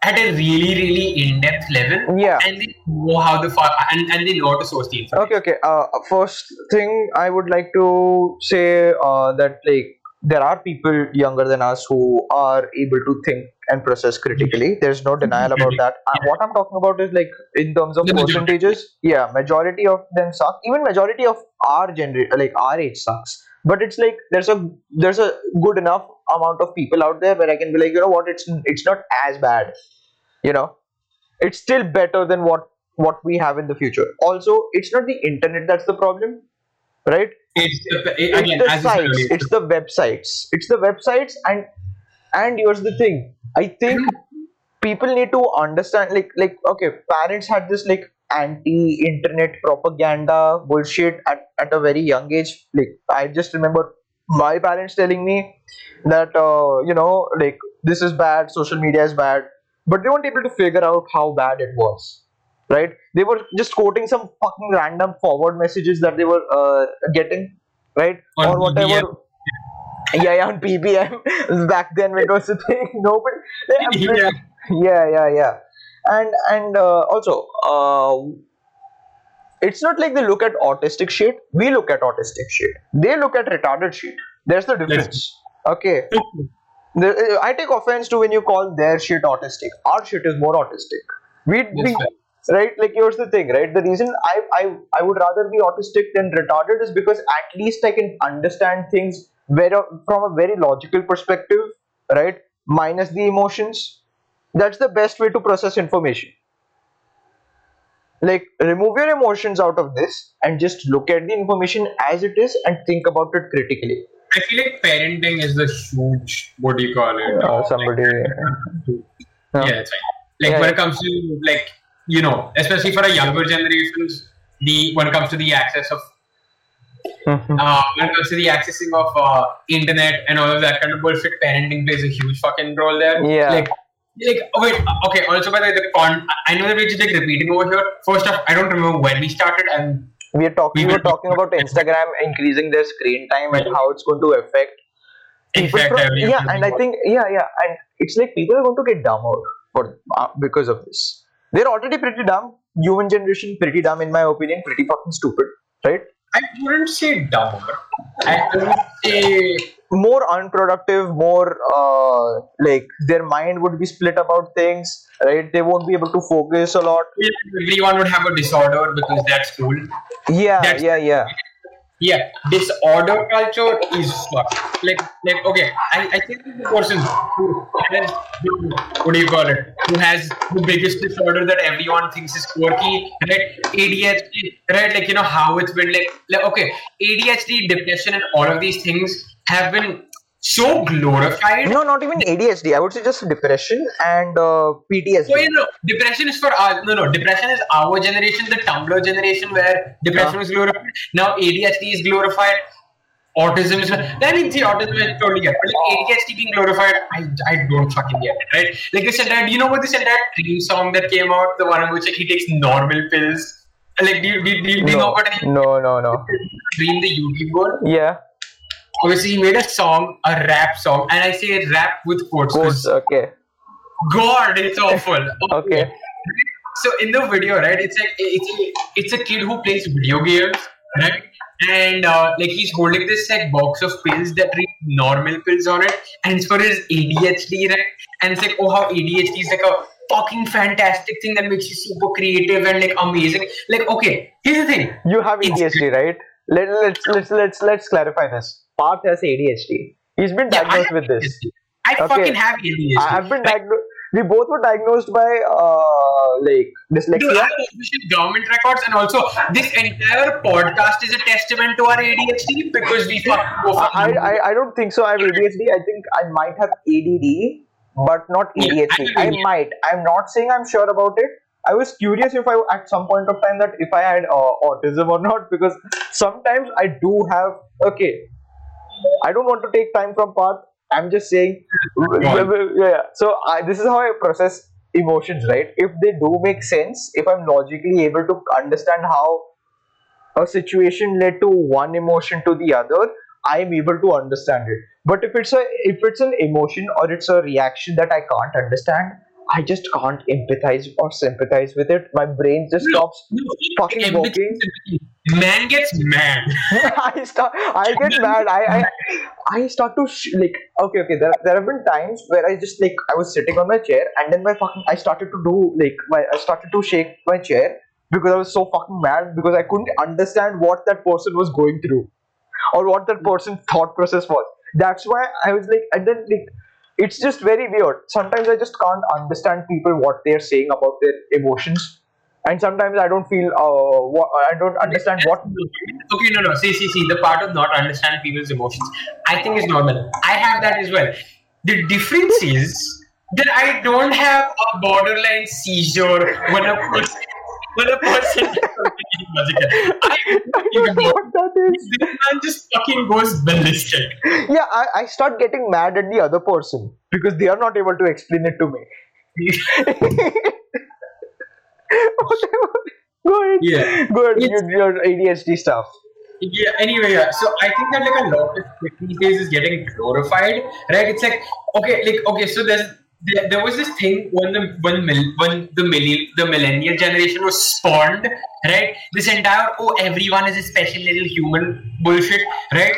at a really really in-depth level Yeah. and they know how the fuck and, and they know how to source the information okay okay uh, first thing i would like to say uh, that like there are people younger than us who are able to think and process critically. There's no denial about that. Uh, what i'm talking about is like in terms of percentages yeah majority of them suck. Even majority of our gener like our age sucks. But it's like there's a there's a good enough amount of people out there where i can be like you know what it's it's not as bad you know? It's still better than what what we have in the future. Also it's not the internet that's the problem right? It's the, it's again the as said sites. it's the websites. It's the websites and and here's the thing. I think people need to understand like like okay parents had this like anti-internet propaganda bullshit at, at a very young age. Like i just remember my parents telling me that uh, you know like this is bad social media is bad but they weren't able to figure out how bad it was right? They were just quoting some fucking random forward messages that they were uh, getting right? On or whatever. Yeah yeah on BBM (laughs) back then it was a thing (laughs) nobody Yeah. yeah yeah yeah. And and uh, also uh, it's not like they look at autistic shit. We look at autistic shit. They look at retarded shit. There's the difference. Okay. Uh, i take offense to when you call their shit autistic. Our shit is more autistic. We, we Yes, right? Like here's the thing right? The reason I, I i would rather be autistic than retarded is because at least i can understand things very from a very logical perspective right? Minus the emotions. That's the best way to process information. Like remove your emotions out of this and just look at the information as it is and think about it critically. I feel like parenting is the huge what do you call it? Uh, somebody. (laughs) yeah, it's like like Yeah, when it comes to like you know, especially for a younger generations, the when it comes to the access of Mhm. uh, when it comes to the accessing of uh, internet and all of that kind of bullshit, parenting plays a huge fucking role there. Yeah. Like, like wait, okay. Also, by the way, the con. I know that we're just like repeating over here. First off, I don't remember when we started, and we are talking. We We were talking about Instagram increasing their screen time and how it's going to affect in people. fact, from- yeah, and I think yeah, yeah, and it's like people are going to get dumber for uh, because of this. They're already pretty dumb. Human generation pretty dumb in my opinion. Pretty fucking stupid, right? I wouldn't say dumber. I would say more unproductive more uh, like their mind would be split about things right they won't be able to focus a lot everyone would have a disorder because that's cool. yeah That's- yeah yeah Yeah, disorder culture is. Like, like okay, I, I think the person who has, what do you call it, who has the biggest disorder that everyone thinks is quirky, right? ADHD, right? Like, you know, how it's been like, like okay, ADHD, depression, and all of these things have been so glorified. no not even adhd i would say just depression and uh, ptsd So, you know, depression is for our, no, no, depression is our generation, the Tumblr generation where depression Yeah. was glorified. Now ADHD is glorified. Autism is, I mean, see, autism is totally get, but like ADHD being glorified, I, I don't fucking get it, right? Like this entire, do you know what this entire Dream song that came out, the one in which like, he takes normal pills? Like, do you, do you, do you know no about it? no no no Dream, the YouTube one? yeah Obviously, he made a song, a rap song, and I say rap with quotes. course okay God, it's awful. (laughs) Okay. So in the video, right, it's like it's a, it's a kid who plays video games, right? And uh, like he's holding this like box of pills that read normal pills on it, and it's for his ADHD, right? And it's like, oh, how ADHD is like a fucking fantastic thing that makes you super creative and like amazing. Like, okay, here's the thing. you have It's- adhd right Let, let's let's let's let's clarify this Parth has adhd he's been Yeah, I diagnosed have with this ADHD. I Okay. fucking have ADHD. i have been Like, diagnosed we both were diagnosed by uh like Dude, dyslexia I have official government records, and also this entire podcast is a testament to our ADHD because we fucking go I, I, I don't think so. I have ADHD. I think I might have ADD, but not Yeah, ADHD. I I might. I'm not saying I'm sure about it. I was curious if I, at some point of time, that if I had uh, autism or not, because sometimes I do have. Okay, I don't want to take time from Parth. I'm just saying. Yeah. So I, this is how I process emotions, right? If they do make sense, if I'm logically able to understand how a situation led to one emotion to the other, I'm able to understand it. But if it's a if it's an emotion or it's a reaction that I can't understand, I just can't empathize or sympathize with it. My brain just No, stops no, fucking empathy working. Man gets mad. (laughs) I start. I get mad. I I, I start to sh- like. Okay, okay. There, there have been times where I just like I was sitting on my chair and then my fucking I started to do like my I started to shake my chair because I was so fucking mad because I couldn't understand what that person was going through or what that person's thought process was. That's why I was like, and then like. It's just very weird. Sometimes I just can't understand people what they're saying about their emotions, and sometimes I don't feel uh what I don't understand what (laughs) Okay, no, no. See, see, see. The part of not understanding people's emotions, I think is normal. I have that as well. The difference is that I don't have a borderline seizure when a person when a person. I I don't know what that is. this man just fucking goes ballistic. Yeah, I, I start getting mad at the other person because they are not able to explain it to me. (laughs) (laughs) Go ahead. Yeah. Go ahead. Your, your ADHD stuff. Yeah. Anyway, yeah. So I think that like a lot of these days is getting glorified, right? It's like okay, like okay. So there's there, there was this thing when the when mil, when the millennial the millennial generation was spawned, right? This entire oh everyone is a special little human bullshit, right?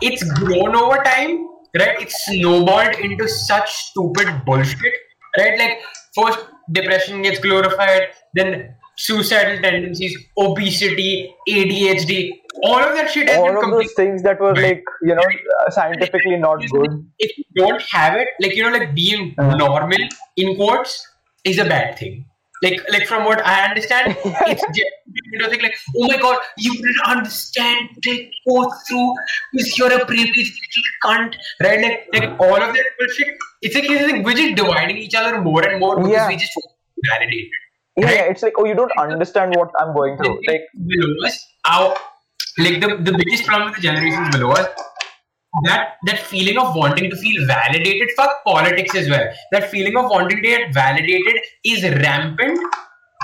It's grown over time, right? It's snowballed into such stupid bullshit, right? Like first depression gets glorified, then suicidal tendencies, obesity, ADHD, all of that shit has All been of those things that were like, you know, uh, scientifically not good. If you don't have it, like you know, like being Uh-huh. normal in quotes is a bad thing. Like, like from what I understand, (laughs) it's just to think like, oh my god, you didn't understand, like, go through, because you're a privileged little cunt, right? Like, like all of that bullshit. It's like, it's like we're just dividing each other more and more because Yeah. we just to be validated. yeah, yeah, it's like oh you don't understand what i'm going through like our like the, the biggest problem with the generations below us, that that feeling of wanting to feel validated, fuck politics as well. That feeling of wanting to get validated is rampant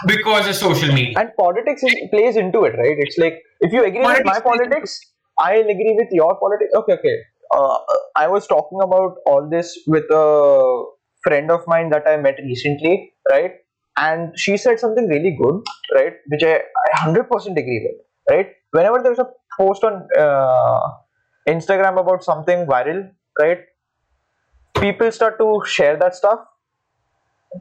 because of social media. and politics is, plays into it right? It's like if you agree with my Politics politics i'll agree with your politics. Okay okay. Uh, i was talking about all this with a friend of mine that i met recently right? And she said something really good right? Which i, I 100% agree with right whenever there's a post on uh, instagram about something viral right people start to share that stuff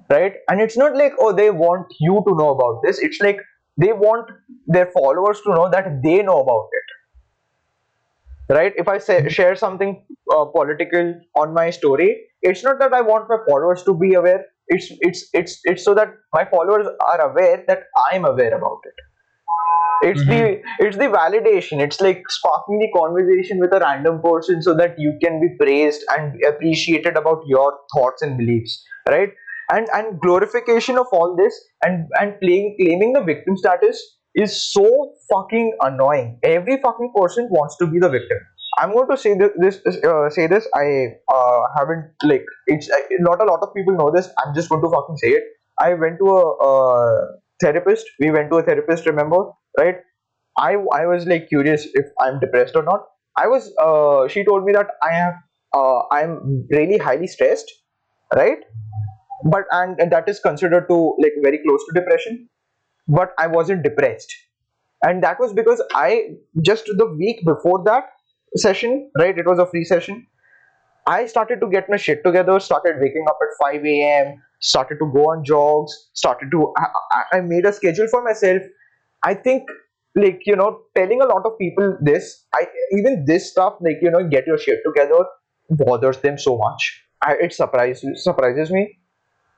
right? And it's not like oh they want you to know about this. It's like they want their followers to know that they know about it. Right? If i say share something uh, political on my story it's not that i want my followers to be aware. It's it's it's it's so that my followers are aware that i'm aware about it it's the it's the validation. It's like sparking the conversation with a random person so that you can be praised and appreciated about your thoughts and beliefs right? And and glorification of all this and and playing claiming the victim status is so fucking annoying. Every fucking person wants to be the victim. I'm going to say this, this uh, say this. I uh, haven't like it's uh, not a lot of people know this. I'm just going to fucking say it. I went to a, uh therapist. We went to a therapist remember? Right? I i was like curious if i'm depressed or not. I was uh, she told me that i have uh, i'm really highly stressed right? But and, and that is considered to like very close to depression. But i wasn't depressed. And that was because i just the week before that session right it was a free session i started to get my shit together started waking up at 5 a.m started to go on jogs started to I, I- made a schedule for myself. I think like you know telling a lot of people this i even this stuff like you know get your shit together bothers them so much. I, it surprises surprises me.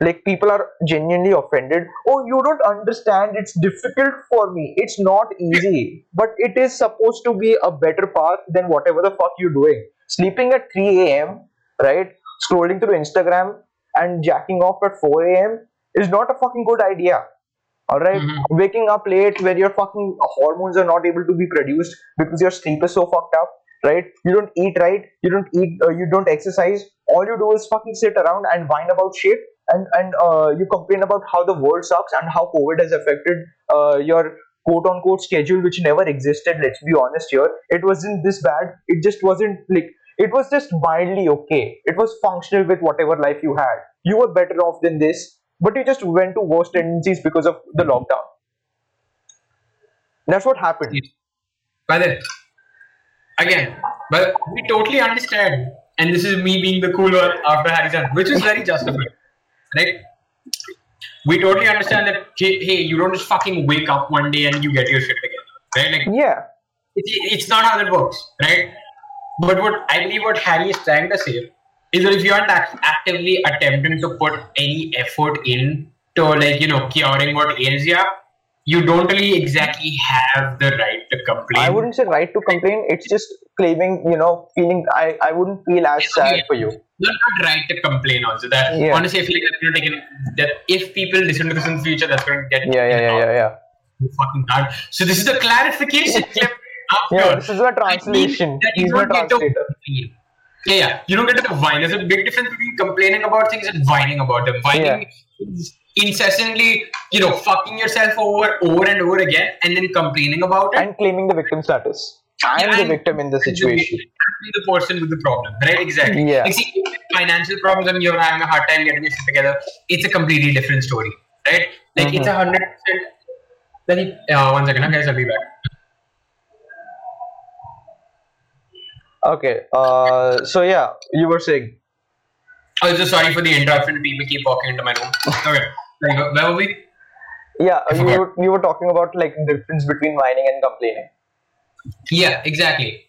Like people are genuinely offended. Oh you don't understand. It's difficult for me. It's not easy. But it is supposed to be a better path than whatever the fuck you're doing sleeping at 3 a.m right? Scrolling through instagram and jacking off at 4 a.m is not a fucking good idea. All right? Mhm. waking up late where your fucking hormones are not able to be produced because your sleep is so fucked up right? You don't eat right you don't eat uh, you don't exercise all you do is fucking sit around and whine about shit and and uh, you complain about how the world sucks and how covid has affected uh, your quote unquote schedule which never existed let's be honest here. It wasn't this bad. It just wasn't like it was just mildly okay it was functional with whatever life you had you were better off than this but you just went to worse tendencies because of the lockdown that's what happened. But again, but we totally understand, and this is me being the cool one after Harrison, which is very justified, right? We totally understand that hey, hey, you don't just fucking wake up one day and you get your shit together, right? Like yeah it's, it's not how that works, right? But what I believe what Harry is trying to say is that if you aren't act- actively attempting to put any effort in to like you know curing what ails you, you don't really exactly have the right to complain. i wouldn't say right to complain it's just claiming you know feeling i i wouldn't feel as sad for you You're not right to complain also. That Yeah. honestly, I feel like that's to take in, that if people listen to this in the future, that's going to get yeah yeah yeah yeah yeah fucking hard. So this is the clarification (laughs) clip. Yeah this is a translation that you he's don't get to translator complain. Yeah, yeah. You don't get to whine. There's a big difference between complaining about things and whining about them. Whining is incessantly, you know, fucking yourself over over and over again and then complaining about it. and claiming the victim status i'm the And- victim in the situation Actually the person with the problem, right? Exactly. Yeah. Like, see, financial problems and you're having a hard time getting your shit together, it's a completely different story, right? Like, it's a Mm-hmm. hundred percent. Then he, uh, one second, guys, I'll be back. Okay uh so yeah you were saying Oh, just sorry for the interruption. People keep walking into my room. Okay, like, where were we? yeah you were, you were talking about like the difference between whining and complaining Yeah, exactly.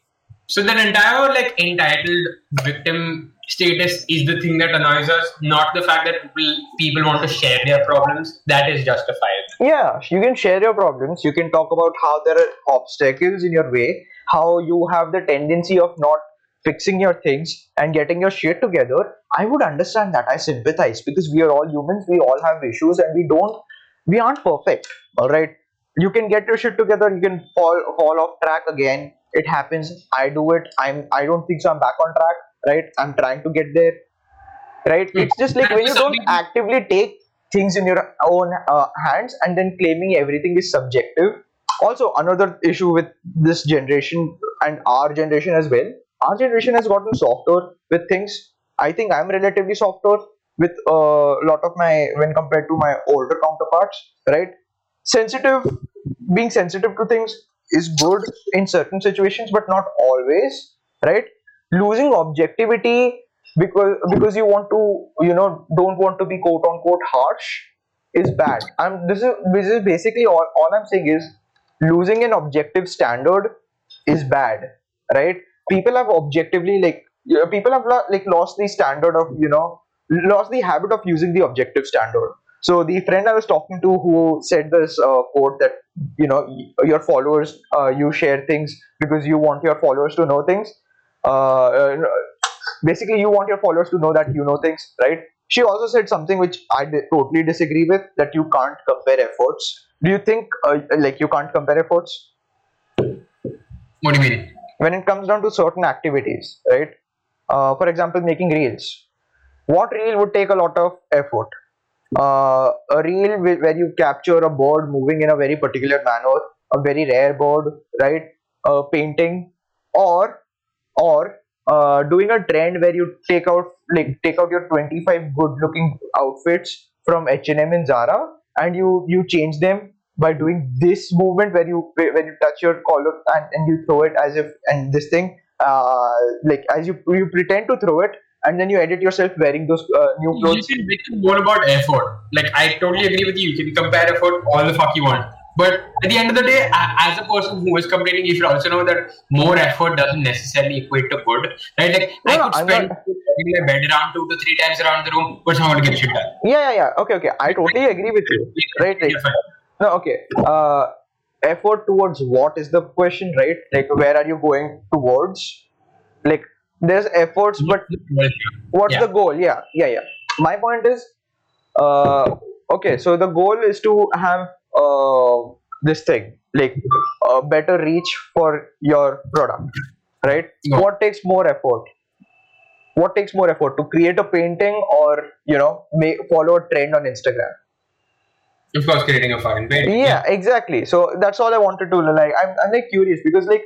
So that entire like entitled victim status is the thing that annoys us, not the fact that people people want to share their problems. That is justified. yeah you can share your problems you can talk about how there are obstacles in your way how you have the tendency of not fixing your things and getting your shit together i would understand that. I sympathize because we are all humans we all have issues and we don't we aren't perfect all right? You can get your shit together you can fall fall off track again. It happens. I do it. I'm i don't think so i'm back on track right? I'm trying to get there right? Hmm. it's just like when you don't actively take things in your own uh, hands and then claiming everything is subjective also another issue with this generation and our generation as well our generation has gotten softer with things. I think i'm relatively softer with a lot of my when compared to my older counterparts right? Sensitive being sensitive to things is good in certain situations but not always right? Losing objectivity because because you want to you know don't want to be quote unquote harsh is bad. I'm this is this is basically all, all i'm saying is losing an objective standard is bad right? People have objectively like people have like lost the standard of you know lost the habit of using the objective standard. So the friend i was talking to who said this uh, quote that you know your followers uh, you share things because you want your followers to know things. Uh, uh, basically you want your followers to know that you know things right? She also said something which i totally disagree with that you can't compare efforts do you think uh, like you can't compare efforts? What do you mean? when it comes down to certain activities right? Uh, for example making reels. What reel would take a lot of effort? Uh, a reel where you capture a bird moving in a very particular manner a very rare bird right? A painting. Or or uh, doing a trend where you take out like take out your 25 good looking outfits from H&M and Zara and you you change them by doing this movement where you when you touch your collar and, and you throw it as if and this thing uh, like as you you pretend to throw it and then you edit yourself wearing those uh, new clothes. You can make it more about effort. Like I totally agree with you. You can compare effort all the fuck you want. But at the end of the day, as a person who is complaining, you should also know that more effort doesn't necessarily equate to good. Right? Like No, I could I'm spend not- my bed around two to three times around the room, but someone get shit done. yeah yeah yeah okay okay I totally agree with you right right. No, okay. Uh, effort towards what is the question, right? Like, where are you going towards? Like, there's efforts, but what's Yeah. the goal? Yeah, yeah, yeah. My point is, uh, okay. So the goal is to have uh, this thing, like, a better reach for your product, right? Yeah. What takes more effort? What takes more effort to create a painting or you know make follow a trend on Instagram? Of course, creating a fucking page. yeah exactly so that's all i wanted to like i'm, I'm like curious because like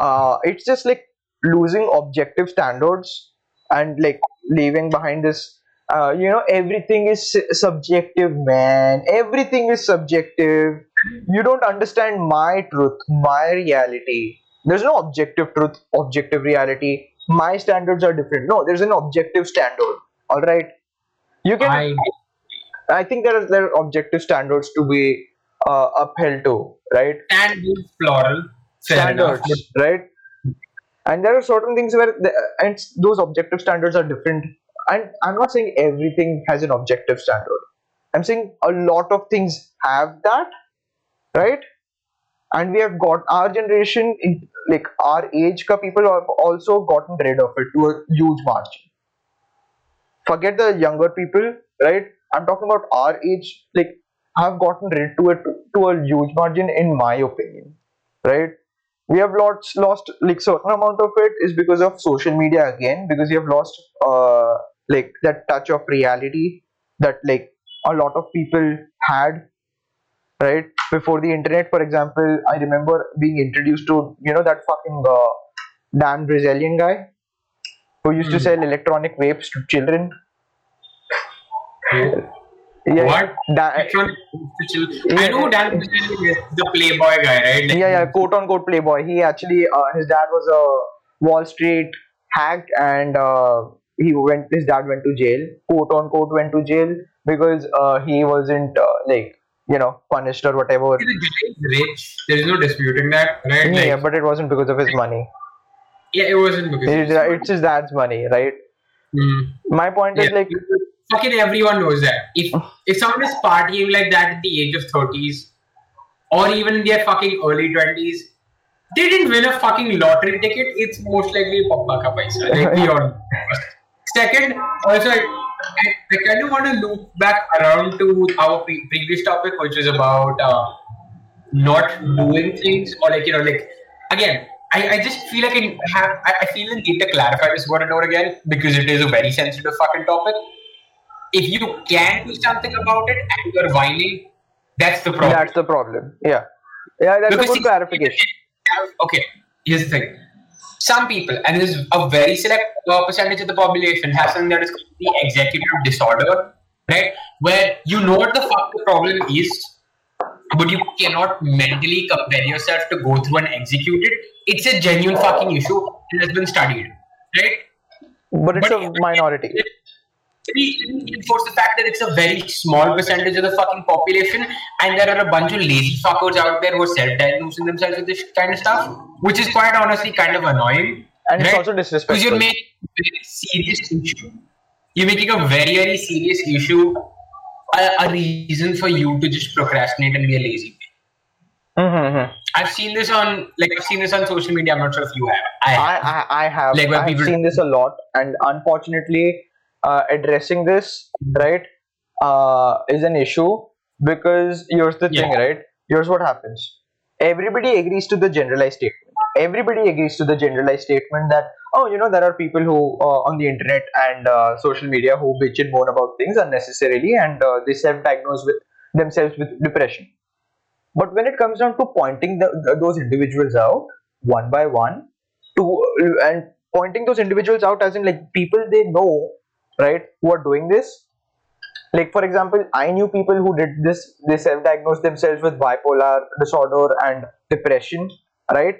uh it's just like losing objective standards and like leaving behind this uh you know everything is subjective man everything is subjective you don't understand my truth my reality there's no objective truth objective reality my standards are different no there's an objective standard all right you can I I think there are there are objective standards to be uh, upheld to, right? and plural. Standards, right? And there are certain things where the, and those objective standards are different. And I'm not saying everything has an objective standard. I'm saying a lot of things have that, right? And we have got our generation, like our age, ka people have also gotten rid of it to a huge margin. Forget the younger people, right? I'm talking about our age, like have gotten rid to it to a huge margin, in my opinion, right? We have lost lost like certain amount of it is because of social media again, because we have lost uh like that touch of reality that like a lot of people had right before the internet for example i remember being introduced to you know that fucking uh, Dan Bilzerian guy who used to Hmm. sell electronic vapes to children yeah What? da-? I know Dan is the playboy guy, right? Like, yeah yeah quote unquote playboy he actually uh, his dad was a wall street hack and uh, he went his dad went to jail quote unquote went to jail because uh, he wasn't uh, like you know punished or whatever rich. There is no disputing that, right? yeah Like, but it wasn't because of his money Yeah, it wasn't because It's, his dad's money, right? Mm. My point is like, fucking everyone knows that. If if someone is partying like that at the age of thirties, or even in their fucking early twenties, they didn't win a fucking lottery ticket. It's most likely papa ka paisa. Like we all. (laughs) know. Second, also, I, I, kind of want to loop back around to our pre- previous topic, which is about uh, not doing things or like you know like again. I, I just feel like I have I, I feel the need to clarify this word and over again because it is a very sensitive fucking topic if you can do something about it and you're whining, that's the problem. that's the problem. Yeah, yeah, that's a good see, clarification. Okay, here's the thing. Some people, and this is a very select uh, percentage of the population, have something that is called the executive disorder, right? Where you know what the fuck the problem is, but you cannot mentally compel yourself to go through and execute it. It's a genuine fucking issue. It has been studied, right? But it's But- a minority. we reinforce the fact that it's a very small percentage of the fucking population, and there are a bunch of lazy fuckers out there who are self-diagnosing themselves with this kind of stuff, which is quite honestly kind of annoying. And it's right? also because disrespectful. you're making a very serious issue. You're making a very very serious issue a, a reason for you to just procrastinate and be a lazy. Mm-hmm. I've seen this on like I've seen this on social media. I'm not sure if you have. I have. I, I, I have Like I've people- seen this a lot, and unfortunately, uh, addressing this right uh, is an issue because here's the thing, Yeah. right? Here's what happens. Everybody agrees to the generalized statement. Everybody agrees to the generalized statement that oh, you know, there are people who uh, on the internet and uh, social media who bitch and moan about things unnecessarily, and uh, they self-diagnose with themselves with depression. But when it comes down to pointing the, the, those individuals out one by one, to and pointing those individuals out as in like people they know, right, who are doing this. Like for example, I knew people who did this. They self-diagnosed themselves with bipolar disorder and depression, right?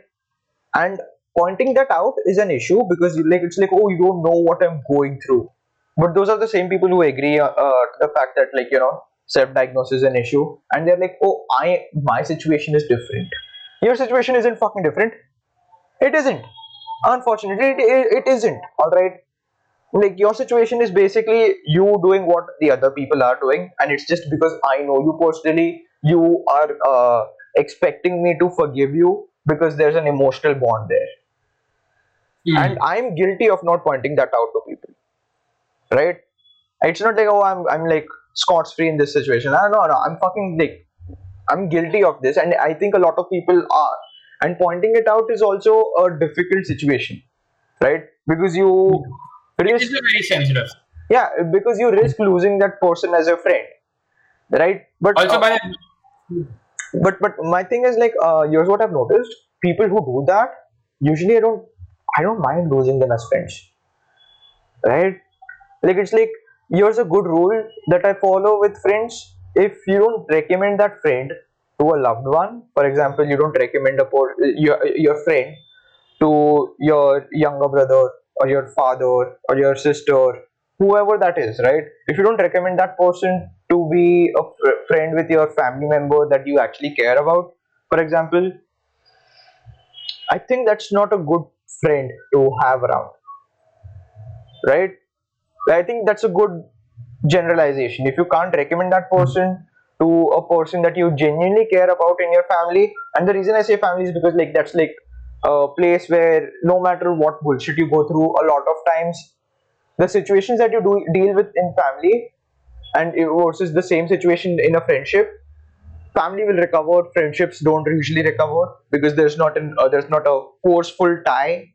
And pointing that out is an issue because like it's like oh you don't know what I'm going through. But those are the same people who agree uh, uh, to the fact that like you know self-diagnosis is an issue, and they're like oh I my situation is different. Your situation isn't fucking different. It isn't. Unfortunately, it, it, it isn't. All right. Like your situation is basically you doing what the other people are doing, and it's just because I know you personally. You are uh, expecting me to forgive you because there's an emotional bond there, Mm. and I'm guilty of not pointing that out to people. Right? It's not like oh I'm I'm like Scots free in this situation. No, no, no. I'm fucking like I'm guilty of this, and I think a lot of people are. And pointing it out is also a difficult situation, right? Because you risk It's very sensitive. yeah because you risk losing that person as a friend right? But Also, uh, by but but my thing is like uh, here's what i've noticed. People who do that usually i don't i don't mind losing them as friends right? Like it's like here's a good rule that i follow with friends. If you don't recommend that friend to a loved one for example you don't recommend a por- your your friend to your younger brother or your father or your sister whoever that is right? If you don't recommend that person to be a fr- friend with your family member that you actually care about for example i think that's not a good friend to have around right? I think that's a good generalization. If you can't recommend that person to a person that you genuinely care about in your family and the reason i say family is because like that's like a place where no matter what bullshit you go through a lot of times the situations that you do deal with in family and it- versus the same situation in a friendship family will recover friendships don't usually recover because there's not an uh, there's not a forceful tie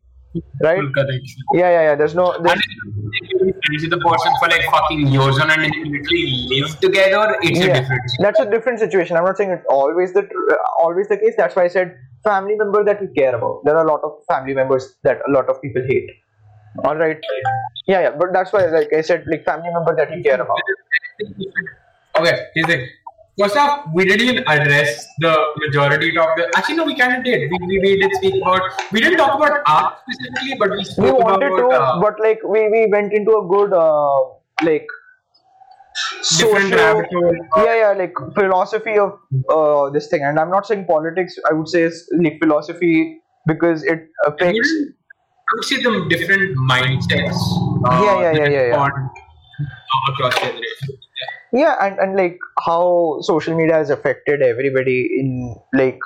right Correct. yeah yeah yeah there's no And there's, if you're friends with the person for like fucking years on and literally live together, it's a yeah, different. that's a different situation i'm not saying it's always the tr- uh, always the case that's why i said family member that you care about there are a lot of family members that a lot of people hate all right yeah yeah but that's why like i said like family member that you care about Okay, here's thing. First off, we didn't even address the majority of the. Actually, no, we kind of did. We, we, we did speak about. We didn't talk about art specifically, but we we spoke wanted about to uh, but like we we went into a good uh, like social- yeah yeah like philosophy of uh, this thing and i'm not saying politics i would say it's like philosophy because it affects wouldn't, would see the different mindsets. Uh, Yeah, yeah, yeah, yeah, yeah. across generations. Yeah. yeah and, and like how social media has affected everybody in like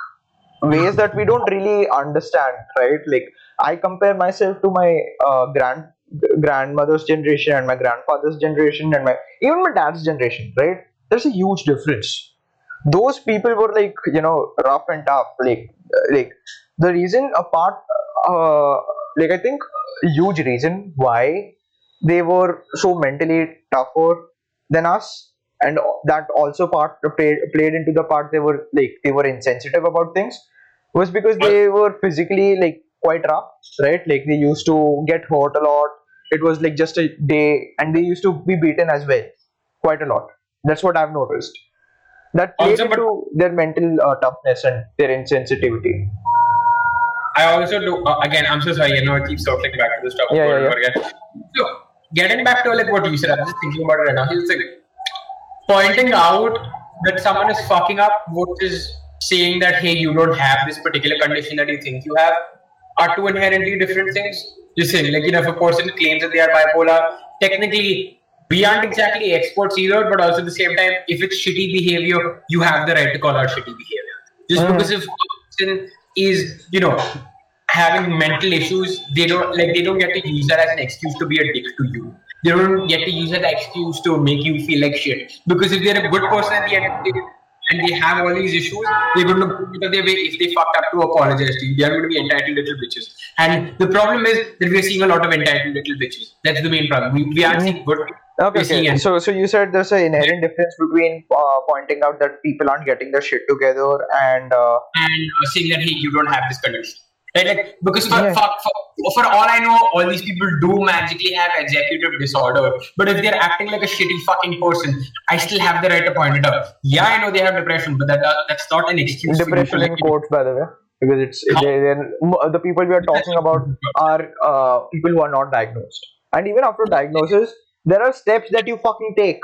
ways that we don't really understand right like i compare myself to my uh, grand grandmother's generation and my grandfather's generation and my even my dad's generation right? There's a huge difference. Those people were like you know rough and tough like like the reason apart uh, like i think huge reason why they were so mentally tougher than us and that also part played, played into the part they were like they were insensitive about things was because they were physically like quite rough right? Like they used to get hurt a lot it was like just a day and they used to be beaten as well quite a lot that's what i've noticed that played Also, into their mental uh, toughness and their insensitivity I also do. Uh, again, I'm so sorry. You know, I keep circling back to this topic Yeah, over yeah, and over again. So, getting back to like what you said, I'm just thinking about it right now. It's like pointing out that someone is fucking up versus saying that hey, you don't have this particular condition that you think you have are two inherently different things. Just saying, like you know, if a person claims that they are bipolar, technically we aren't exactly experts either, but also at the same time, if it's shitty behavior, you have the right to call out shitty behavior. Just Mhm. because if a person is, you know, having mental issues, they don't like they don't get to use that as an excuse to be a dick to you. They don't get to use that excuse to make you feel like shit. Because if they're a good person at the end of the day and they have all these issues, they're going to go out of their way if they fucked up to apologize to you. They are going to be entitled little bitches. And the problem is that we're seeing a lot of entitled little bitches. That's the main problem. We, we aren't seeing good. Okay, okay. So, so you said there's an inherent difference between uh, pointing out that people aren't getting their shit together and uh, and uh, saying that hey, you don't have this condition. Right? Like, because for, Yeah. for, for, for all I know, all these people do magically have executive disorder. But if they're acting like a shitty fucking person, I still have the right to point it out. Yeah, I know they have depression, but that uh, that's not an excuse. for depression in quotes, by the way, because it's they, the people we are talking about are uh, people who are not diagnosed, and even after diagnosis, there are steps that you fucking take.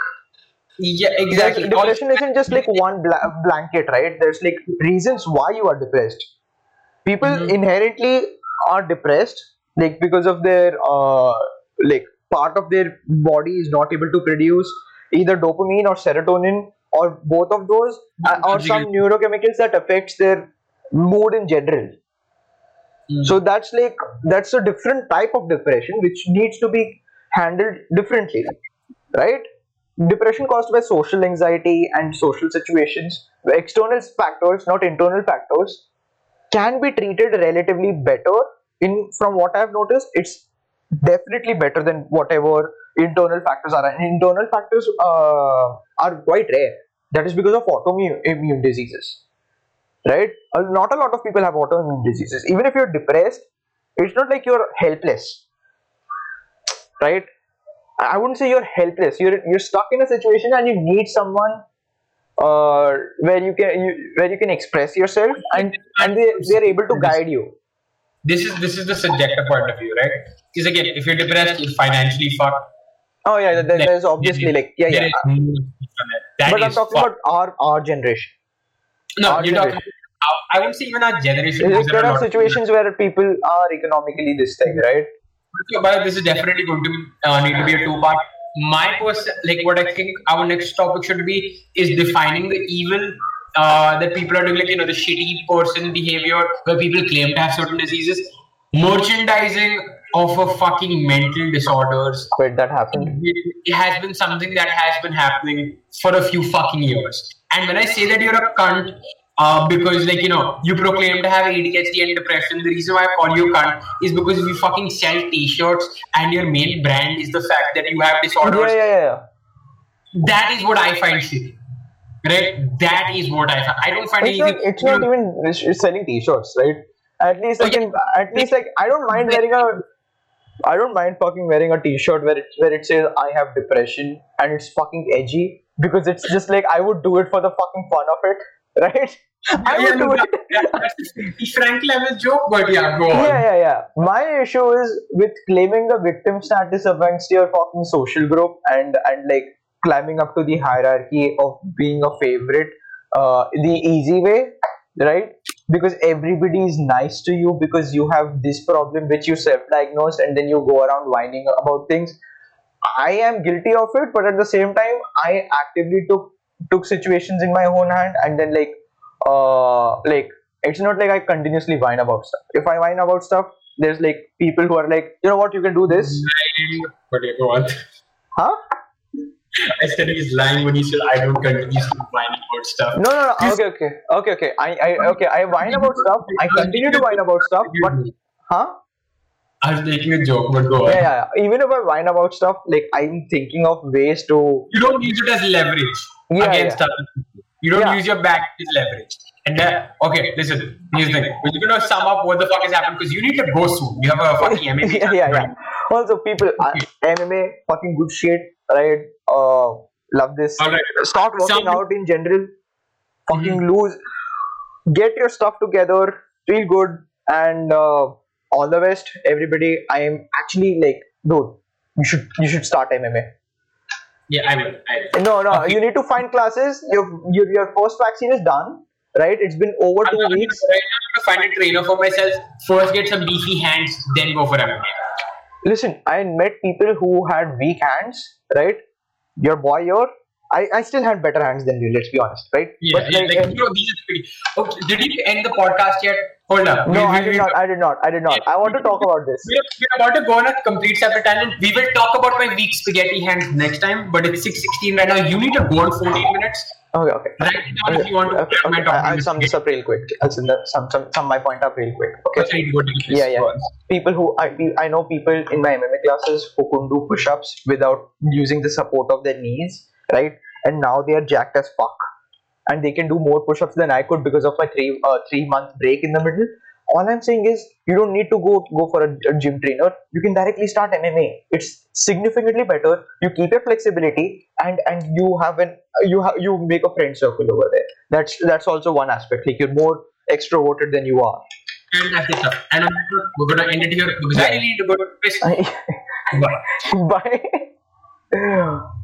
Yeah, exactly. Depression isn't just like one bla- blanket, right? There's like reasons why you are depressed. People Mhm. inherently are depressed, like because of their uh, like part of their body is not able to produce either dopamine or serotonin or both of those, uh, or some neurochemicals that affects their mood in general. Mm. So that's like that's a different type of depression which needs to be handled differently, right? Depression caused by social anxiety and social situations, external factors, not internal factors, can be treated relatively better. In from what I've noticed, it's definitely better than whatever internal factors are. And internal factors uh, are quite rare. That is because of autoimmune diseases right? Uh, not a lot of people have autoimmune diseases. Even if you're depressed, it's not like you're helpless, right? I wouldn't say you're helpless. You're you're stuck in a situation and you need someone uh, where you can you, where you can express yourself and and they they're able to guide you. this is this is the subjective point of view, right? Because again, if you're depressed, you're financially fucked. Oh yeah, there, There- there's obviously like yeah yeah. is no escape from it. That But I'm talking fucked. about our our generation. No, our you're talking. I wouldn't say even our generation. There are situations where people are economically this thing, right? but this is definitely going to uh, need to be a two part. My person, like what I think our next topic should be is defining the evil uh, that people are doing, like you know the shitty person behavior where people claim to have certain diseases, merchandising of a fucking mental disorders. But that happened. It has been something that has been happening for a few fucking years. And when I say that you're a cunt, uh, because like you know you proclaim to have ADHD and depression, the reason why I call you cunt is because you fucking sell T-shirts and your main brand is the fact that you have disorders, Yeah yeah yeah. that is what I find shitty. Right? That is what I find. I don't find it's not, anything. it's not even it's, selling t-shirts right at least I can at least like i don't mind wearing a i don't mind fucking wearing a t-shirt where it where it says i have depression and it's fucking edgy because it's just like i would do it for the fucking fun of it right? I would do it. that- that's a Filthy Frank level joke, but yeah, go on. yeah yeah yeah. My issue is with claiming the victim status amongst your fucking social group and and like climbing up to the hierarchy of being a favorite uh the easy way right? Because everybody is nice to you because you have this problem which you self-diagnosed and then you go around whining about things. I am guilty of it but at the same time i actively took took situations in my own hand and then like uh like it's not like i continuously whine about stuff. If i whine about stuff there's like people who are like you know what? You can do this. Go on. huh? I said he's lying when he said I don't continuously whine about stuff. no no no. Okay okay. Okay okay. I i okay. I whine about stuff. I continue to whine about stuff but huh I was making a joke, but go on. yeah, yeah. Even if I whine about stuff, like I'm thinking of ways to. You don't use it as leverage Yeah, against yeah. other people. You don't Yeah. use your back as leverage. And then, okay, listen, here's the thing. We're gonna sum up what the fuck has happened because you need to go soon. You have a fucking (laughs) MMA. yeah, yeah, yeah. Also, people, uh, MMA, fucking good shit, right? Uh, love this. Alright. Start working Some- out in general. Fucking lose. Get your stuff together. Feel good, and uh, all the best, everybody. I am actually like, dude, you should you should start MMA. Yeah, I will. I will. No, no, Okay. you need to find classes. Your your your first vaccine is done, right? It's been over I'm two gonna- weeks. I'm gonna find a trainer for myself. First, get some beefy hands, then go for MMA. listen i met people who had weak hands right your boy your I, I still had better hands than you let's be honest right Yeah, but yeah, like, like, you know, these are pretty. Okay, did you end the podcast yet? Hold up. no We- i did we- not i did not i did not i want to talk about this We're, we're about to go on a complete separate tangent. We will talk about my weak spaghetti hands next time, but it's 6.16 right now. You need to go on 14 minutes. okay okay Write it down if you want to. okay, okay. talking I, will sum this up real quick i'll sum, the, sum, sum, sum my point up real quick okay Okay, go to the Yeah, yeah. People who I, I know people in my MMA classes who couldn't do push-ups without using the support of their knees, right? And now they are jacked as fuck, and they can do more push-ups than I could because of my three uh, three month break in the middle. All I'm saying is you don't need to go go for a, a gym trainer. You can directly start MMA. It's significantly better. You keep your flexibility, and and you have an you have you make a friend circle over there. That's that's also one aspect. Like you're more extroverted than you are. Fantastic stuff. And on that note, we're going to end it here because I really need to go to. (laughs) Bye. Bye. (laughs)